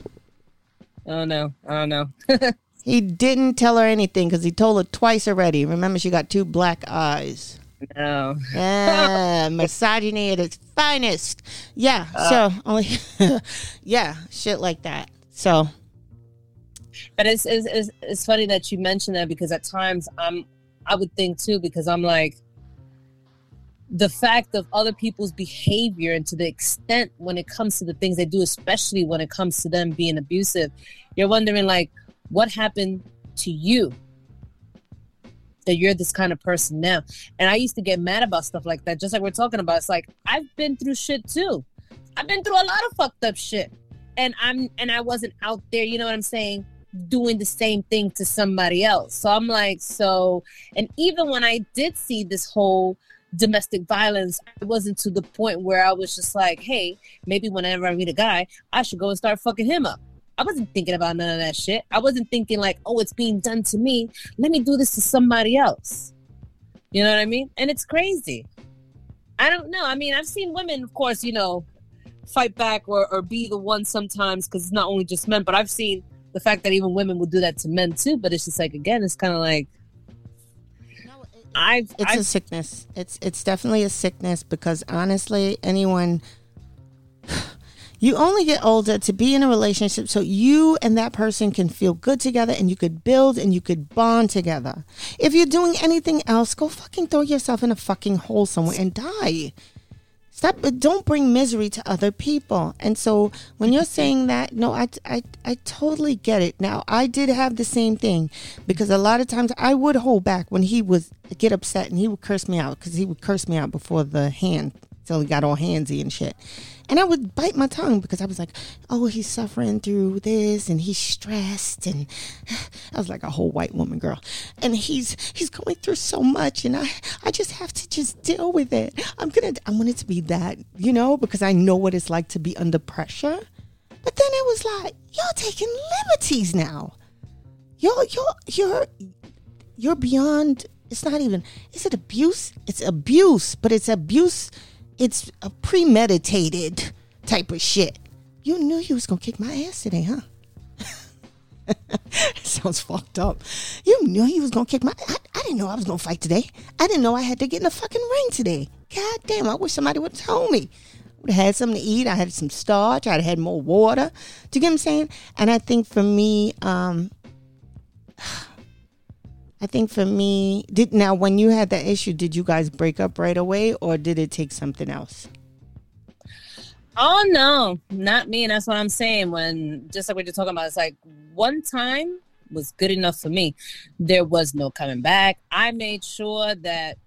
Oh no, oh no. he didn't tell her anything because he told her twice already. Remember, she got two black eyes. No. Yeah, misogyny at its finest. Yeah. Uh, so only, yeah, shit like that. So. But it's, it's it's it's funny that you mentioned that because at times I'm I would think too because I'm like the fact of other people's behavior and to the extent when it comes to the things they do, especially when it comes to them being abusive, you're wondering like, what happened to you that you're this kind of person now? And I used to get mad about stuff like that, just like we're talking about. It's like I've been through shit too. I've been through a lot of fucked up shit, and I'm and I wasn't out there. You know what I'm saying? doing the same thing to somebody else. So I'm like, so, and even when I did see this whole domestic violence, it wasn't to the point where I was just like, hey, maybe whenever I meet a guy, I should go and start fucking him up. I wasn't thinking about none of that shit. I wasn't thinking like, oh, it's being done to me. Let me do this to somebody else. You know what I mean? And it's crazy. I don't know. I mean, I've seen women, of course, you know, fight back or, or be the one sometimes because it's not only just men, but I've seen the fact that even women will do that to men too. But it's just like, again, it's kind of like, I've it's I've, a sickness. It's it's definitely a sickness because honestly, anyone you only get older to be in a relationship so you and that person can feel good together and you could build and you could bond together. If you're doing anything else, go fucking throw yourself in a fucking hole somewhere and die. Stop. Uh, don't bring misery to other people. And so when you're saying that, no, I, I, I totally get it. Now, I did have the same thing because a lot of times I would hold back when he would get upset and he would curse me out because he would curse me out before the hand till he got all handsy and shit. And I would bite my tongue because I was like, oh, he's suffering through this and he's stressed. And I was like a whole white woman girl. And he's he's going through so much and I, I just have to just deal with it. I'm gonna I want it to be that, you know, because I know what it's like to be under pressure. But then it was like, you're taking liberties now. You're you're you're you're beyond it's not even is it abuse? It's abuse, but it's abuse it's a premeditated type of shit. You knew you was gonna kick my ass today, huh? sounds fucked up. You knew you was gonna kick my. I, I, didn't know I was gonna fight today. I didn't know I had to get in the fucking ring today. God damn! I wish somebody would have told me. Would have had something to eat. I had some starch. I'd had more water. Do you get what I'm saying? And I think for me, um, I think for me, did now when you had that issue, did you guys break up right away or did it take something else? Oh no, not me. And that's what I'm saying. When just like what you're talking about, it's like one time was good enough for me. There was no coming back. I made sure that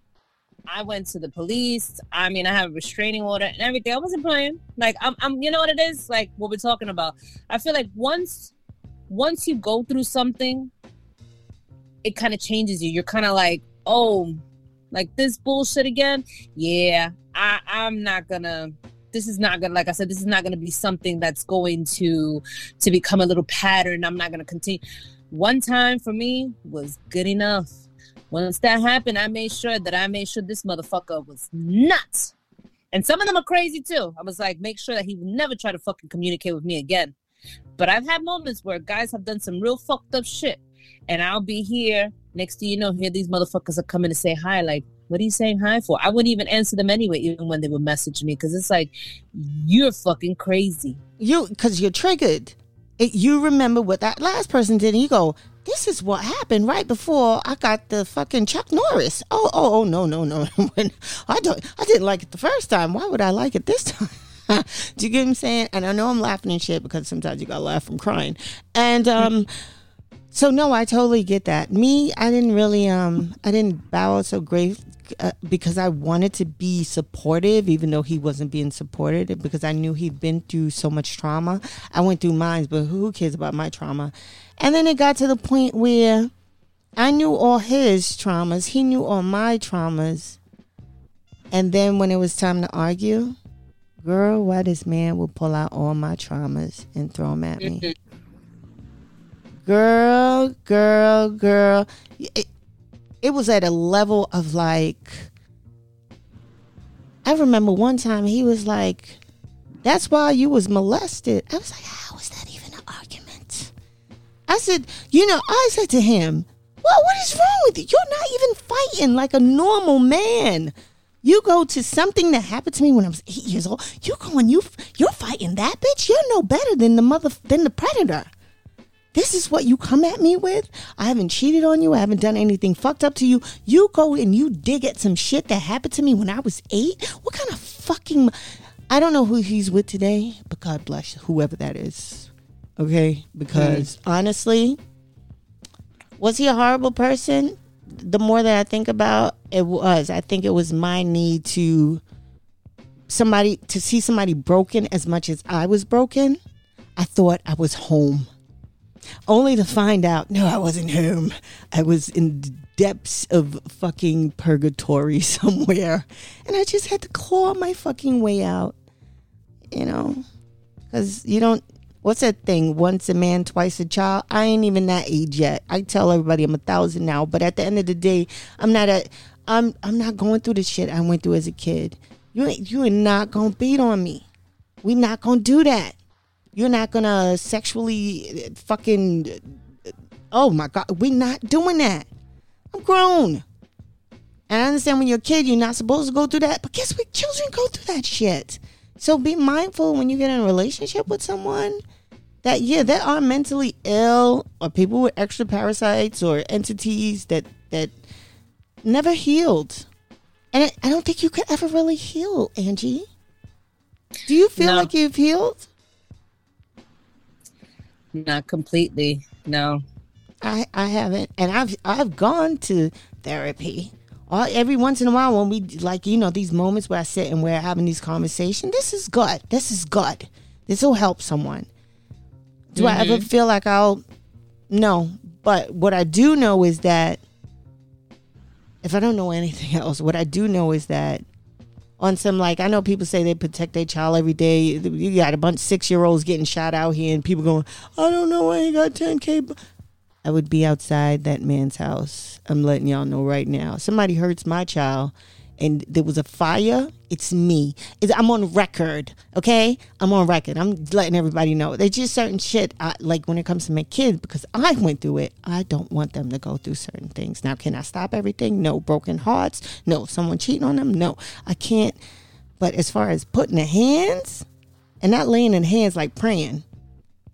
I went to the police. I mean, I have a restraining order and everything. I wasn't playing. Like I'm, I'm you know what it is? Like what we're talking about. I feel like once once you go through something, it kind of changes you. You're kind of like, oh, like this bullshit again. Yeah, I, I'm not gonna. This is not gonna, like I said, this is not gonna be something that's going to to become a little pattern. I'm not gonna continue. One time for me was good enough. Once that happened, I made sure that I made sure this motherfucker was nuts. And some of them are crazy too. I was like, make sure that he would never try to fucking communicate with me again. But I've had moments where guys have done some real fucked up shit. And I'll be here. Next thing you know, here these motherfuckers are coming to say hi. Like, what are you saying hi for? I wouldn't even answer them anyway, even when they would message me, because it's like, you're fucking crazy. You, because you're triggered. It, you remember what that last person did, and you go, this is what happened right before I got the fucking Chuck Norris. Oh, oh, oh, no, no, no. I don't, I didn't like it the first time. Why would I like it this time? Do you get what I'm saying? And I know I'm laughing and shit because sometimes you gotta laugh from crying. And um, so no, I totally get that. Me, I didn't really um, I didn't bow so great uh, because I wanted to be supportive, even though he wasn't being supported. Because I knew he'd been through so much trauma. I went through mine, but who cares about my trauma? And then it got to the point where I knew all his traumas, he knew all my traumas. And then when it was time to argue, girl, why this man will pull out all my traumas and throw them at me. girl, girl, girl. It, it was at a level of like, I remember one time he was like, that's why you was molested. I was like, how is that even an argument? I said, you know, I said to him, well, what is wrong with you? You're not even fighting like a normal man. You go to something that happened to me when I was eight years old. You go and you you're fighting that bitch. You're no better than the mother than the predator. This is what you come at me with. I haven't cheated on you. I haven't done anything fucked up to you. You go and you dig at some shit that happened to me when I was eight. What kind of fucking? I don't know who he's with today, but God bless whoever that is. Okay, because mm. honestly, was he a horrible person? the more that I think about it was, I think it was my need to somebody to see somebody broken as much as I was broken. I thought I was home. Only to find out, no, I wasn't home. I was in depths of fucking purgatory somewhere. And I just had to claw my fucking way out. You know? Because you don't what's that thing? Once a man, twice a child. I ain't even that age yet. I tell everybody I'm a thousand now, but at the end of the day, I'm not a. I'm I'm not going through the shit I went through as a kid. You ain't you are not gonna beat on me. We not gonna do that. You're not gonna sexually uh, fucking. Uh, oh my god, we're not doing that. I'm grown. And I understand when you're a kid, you're not supposed to go through that. But guess what? Children go through that shit. So be mindful when you get in a relationship with someone that yeah, they are mentally ill or people with extra parasites or entities that that never healed. And I, I don't think you could ever really heal, Angie. Do you feel no. like you've healed? Not completely. No. I I haven't. And I've I've gone to therapy all, every once in a while when we like you know these moments where I sit and we're having these conversations, this is good. This is good. This will help someone. Do mm-hmm. I ever mm-hmm. feel like I'll? No, but what I do know is that if I don't know anything else, what I do know is that on some like I know people say they protect their child every day. You got a bunch of six year olds getting shot out here, and people going, I don't know why he got ten k. I would be outside that man's house. I'm letting y'all know right now. Somebody hurts my child and there was a fire, it's me. It's, I'm on record, okay? I'm on record. I'm letting everybody know. There's just certain shit, I, like when it comes to my kids, because I went through it, I don't want them to go through certain things. Now, can I stop everything? No. Broken hearts? No. Someone cheating on them? No. I can't. But as far as putting the hands, and not laying in hands like praying,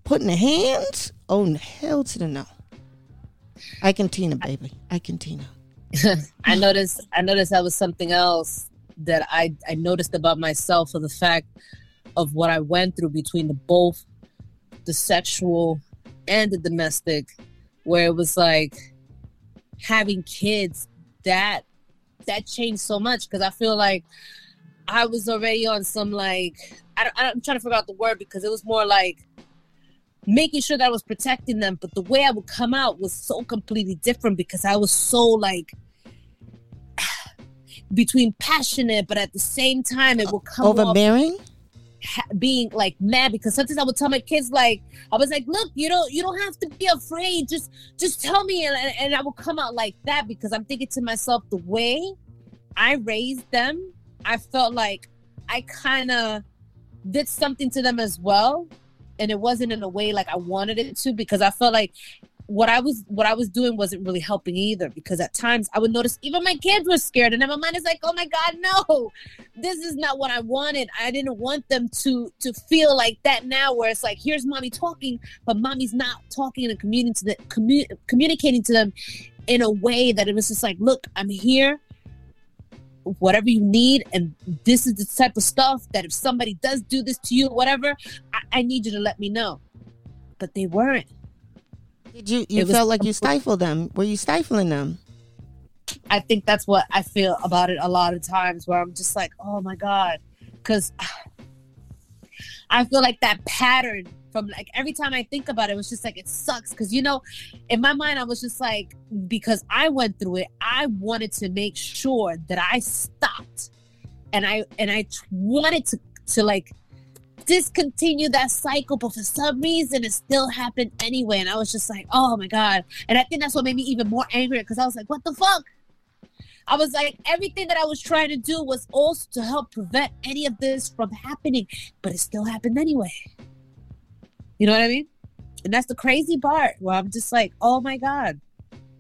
putting the hands, oh, hell to the no. I can Tina, baby. I can Tina. I noticed. I noticed that was something else that I I noticed about myself of the fact of what I went through between the both the sexual and the domestic, where it was like having kids that that changed so much because I feel like I was already on some like I, I'm trying to figure out the word because it was more like making sure that I was protecting them. But the way I would come out was so completely different because I was so like between passionate, but at the same time it would come overbearing. Being like mad because sometimes I would tell my kids like I was like, look, you don't you don't have to be afraid. Just just tell me, and, and I will come out like that because I'm thinking to myself the way I raised them, I felt like I kind of did something to them as well, and it wasn't in a way like I wanted it to because I felt like what I was what I was doing wasn't really helping either because at times I would notice even my kids were scared and then my mind is like, oh my God, no, this is not what I wanted. I didn't want them to to feel like that now where it's like here's mommy talking, but mommy's not talking and communicating to the commu- communicating to them in a way that it was just like, look, I'm here. Whatever you need, and this is the type of stuff that if somebody does do this to you, whatever, I, need you to let me know. But they weren't did you you felt like you stifled them? Were you stifling them? I think that's what I feel about it a lot of times where I'm just like, oh my God. Cause I feel like that pattern from like every time I think about it, it was just like it sucks. Cause you know, in my mind, I was just like, because I went through it, I wanted to make sure that I stopped. And I and I wanted to to like discontinue that cycle, but for some reason it still happened anyway. And I was just like, oh my God. And I think that's what made me even more angry because I was like, what the fuck? I was like, everything that I was trying to do was also to help prevent any of this from happening, but it still happened anyway. You know what I mean? And that's the crazy part where I'm just like, oh my God.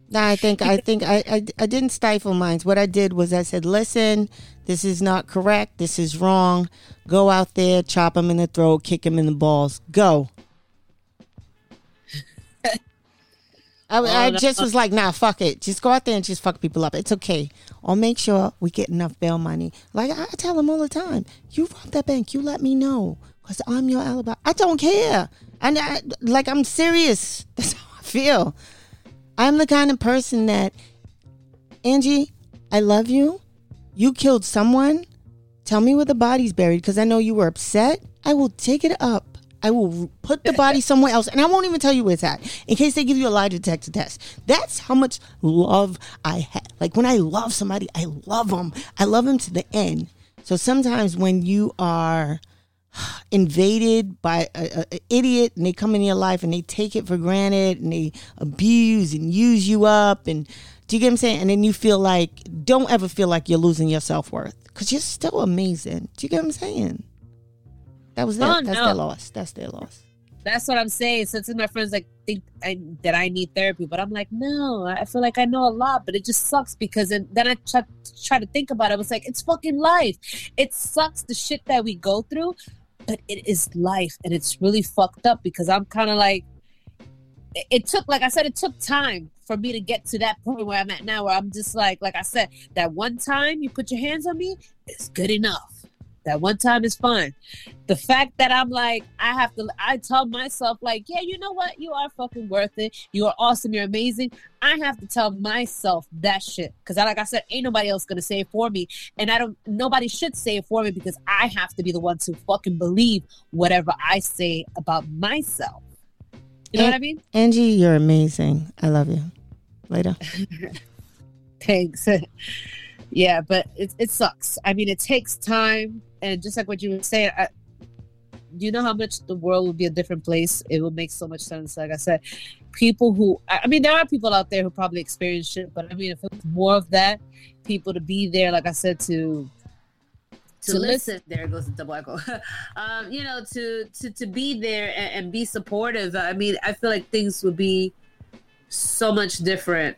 No, I think I think I, I I didn't stifle minds. What I did was I said, "Listen, this is not correct. This is wrong. Go out there, chop him in the throat, kick him in the balls. Go." I, I oh, just was like, "Nah, fuck it. Just go out there and just fuck people up. It's okay. I'll make sure we get enough bail money." Like I tell them all the time, "You rob that bank, you let me know, cause I'm your alibi. I don't care. And I, like I'm serious. That's how I feel." I'm the kind of person that, Angie, I love you. You killed someone. Tell me where the body's buried because I know you were upset. I will take it up. I will put the body somewhere else and I won't even tell you where it's at in case they give you a lie detector test. That's how much love I have. Like when I love somebody, I love them. I love them to the end. So sometimes when you are invaded by an idiot and they come in your life and they take it for granted and they abuse and use you up and do you get what I'm saying? And then you feel like don't ever feel like you're losing your self worth because you're still amazing. Do you get what I'm saying? That was their, oh, that's no. their loss. That's their loss. That's what I'm saying. Since my friends like think I, that I need therapy, but I'm like, no, I feel like I know a lot, but it just sucks because then, then I try, try to think about it. I was like, it's fucking life. It sucks the shit that we go through, but it is life and it's really fucked up because I'm kind of like it, took like I said it took time for me to get to that point where I'm at now where I'm just like like I said that one time you put your hands on me it's good enough that one time is fine. The fact that I'm like, I have to, I tell myself, like, yeah, you know what? You are fucking worth it. You are awesome. You're amazing. I have to tell myself that shit. Cause I, like I said, ain't nobody else gonna say it for me. And I don't, nobody should say it for me because I have to be the one to fucking believe whatever I say about myself. You know what I mean? Angie, you're amazing. I love you. Later. Thanks. yeah, but it, it sucks. I mean, it takes time and just like what you were saying, I, you know how much the world would be a different place? It would make so much sense. Like I said, people who, I mean, there are people out there who probably experience shit, but I mean, if it's more of that, people to be there, like I said, to to, to listen. listen. There goes the double echo. um, you know, to to to be there and, and, be supportive. I mean, I feel like things would be so much different.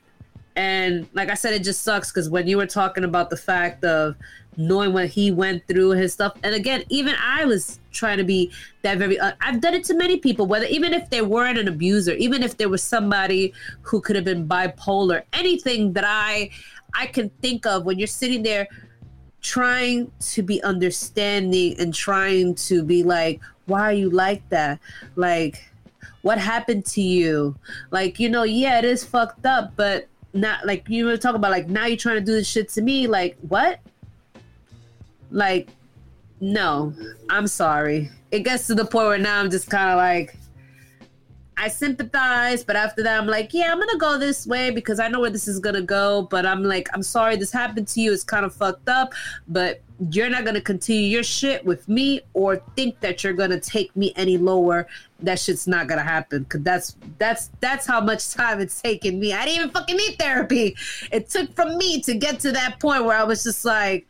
And like I said, it just sucks because when you were talking about the fact of knowing what he went through his stuff and again even i was trying to be that very uh, i've done it to many people whether even if they weren't an abuser even if there was somebody who could have been bipolar anything that i i can think of when you're sitting there trying to be understanding and trying to be like why are you like that? Like what happened to you? Like you know yeah it is fucked up but not like you were talking about like now you're trying to do this shit to me like what like, no, I'm sorry. It gets to the point where now I'm just kind of like, I sympathize, but after that, I'm like, yeah, I'm gonna go this way because I know where this is gonna go. But I'm like, I'm sorry this happened to you. It's kind of fucked up, but you're not gonna continue your shit with me or think that you're gonna take me any lower. That shit's not gonna happen because that's that's that's how much time it's taken me. I didn't even fucking need therapy. It took from me to get to that point where I was just like,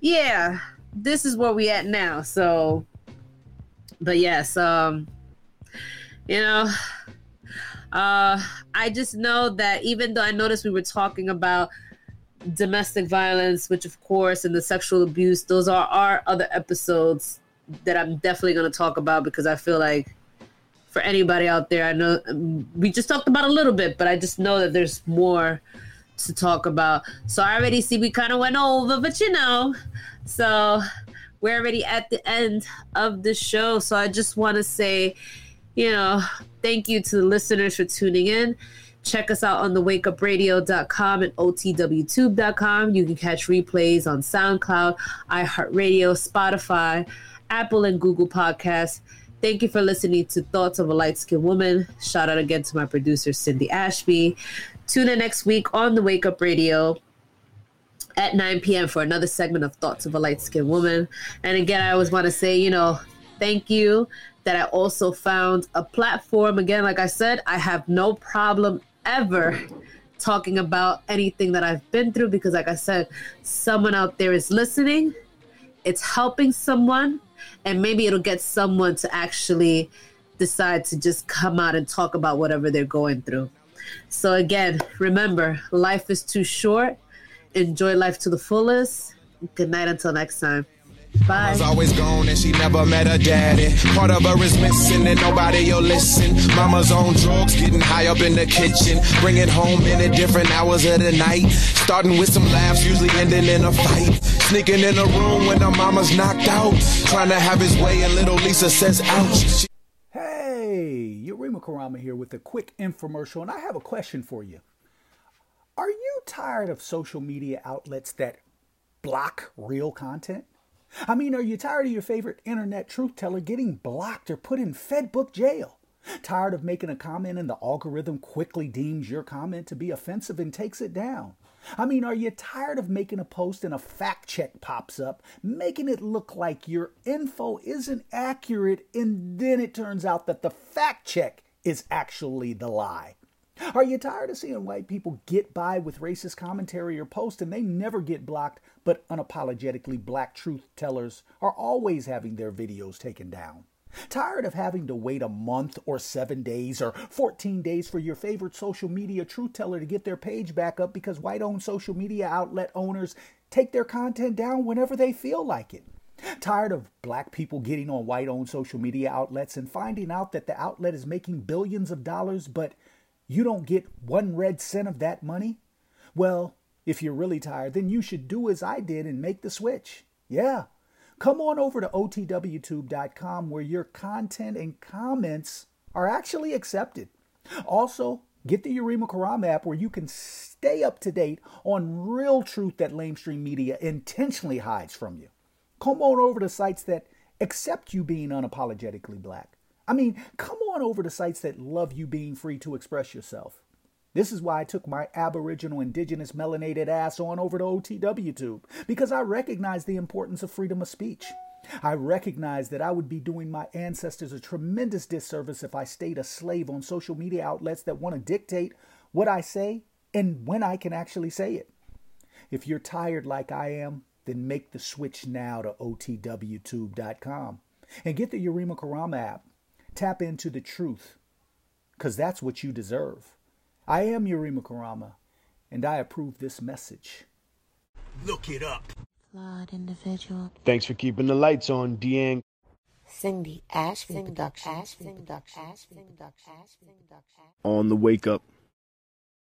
yeah, this is where we at now. So, but yes, um, you know, uh, I just know that even though I noticed we were talking about domestic violence, which of course, and the sexual abuse, those are our other episodes that I'm definitely going to talk about because I feel like for anybody out there, I know um, we just talked about a little bit, but I just know that there's more to talk about. So I already see we kind of went over, but you know, so we're already at the end of the show. So I just want to say, you know, thank you to the listeners for tuning in. Check us out on the wakeupradio.com and otwtube.com. You can catch replays on SoundCloud, iHeartRadio, Spotify, Apple, and Google Podcasts. Thank you for listening to Thoughts of a Light Skinned Woman. Shout out again to my producer, Cindy Ashby. Tune in next week on the Wake Up Radio at 9 p.m. for another segment of Thoughts of a Light Skinned Woman. And again, I always want to say, you know, thank you that I also found a platform. Again, like I said, I have no problem ever talking about anything that I've been through because, like I said, someone out there is listening, it's helping someone, and maybe it'll get someone to actually decide to just come out and talk about whatever they're going through. So, again, remember life is too short. Enjoy life to the fullest. Good night until next time. Bye. Mama's always gone and she never met her daddy. Part of her is missing and nobody will listen. Mama's on drugs, getting high up in the kitchen. Bringing home in at different hours of the night. Starting with some laughs, usually ending in a fight. Sneaking in the room when her mama's knocked out. Trying to have his way and little Lisa says, ouch. She- Hey, Yurima Karama here with a quick infomercial, and I have a question for you. Are you tired of social media outlets that block real content? I mean, are you tired of your favorite internet truth teller getting blocked or put in Fedbook jail? Tired of making a comment and the algorithm quickly deems your comment to be offensive and takes it down? I mean, are you tired of making a post and a fact check pops up, making it look like your info isn't accurate, and then it turns out that the fact check is actually the lie? Are you tired of seeing white people get by with racist commentary or posts and they never get blocked, but unapologetically black truth tellers are always having their videos taken down? Tired of having to wait a month or seven days or 14 days for your favorite social media truth teller to get their page back up because white owned social media outlet owners take their content down whenever they feel like it? Tired of black people getting on white owned social media outlets and finding out that the outlet is making billions of dollars, but you don't get one red cent of that money? Well, if you're really tired, then you should do as I did and make the switch. Yeah. Come on over to otwtube.com where your content and comments are actually accepted. Also, get the Urema Karam app where you can stay up to date on real truth that lamestream media intentionally hides from you. Come on over to sites that accept you being unapologetically black. I mean, come on over to sites that love you being free to express yourself. This is why I took my Aboriginal Indigenous melanated ass on over to OTW Tube, because I recognize the importance of freedom of speech. I recognize that I would be doing my ancestors a tremendous disservice if I stayed a slave on social media outlets that want to dictate what I say and when I can actually say it. If you're tired like I am, then make the switch now to OTWTube.com and get the Urema Karama app. Tap into the truth, because that's what you deserve. I am Yurima Karama, and I approve this message. Look it up. Flawed individual. Thanks for keeping the lights on, Deang. Cindy Ashby Production. On the wake up.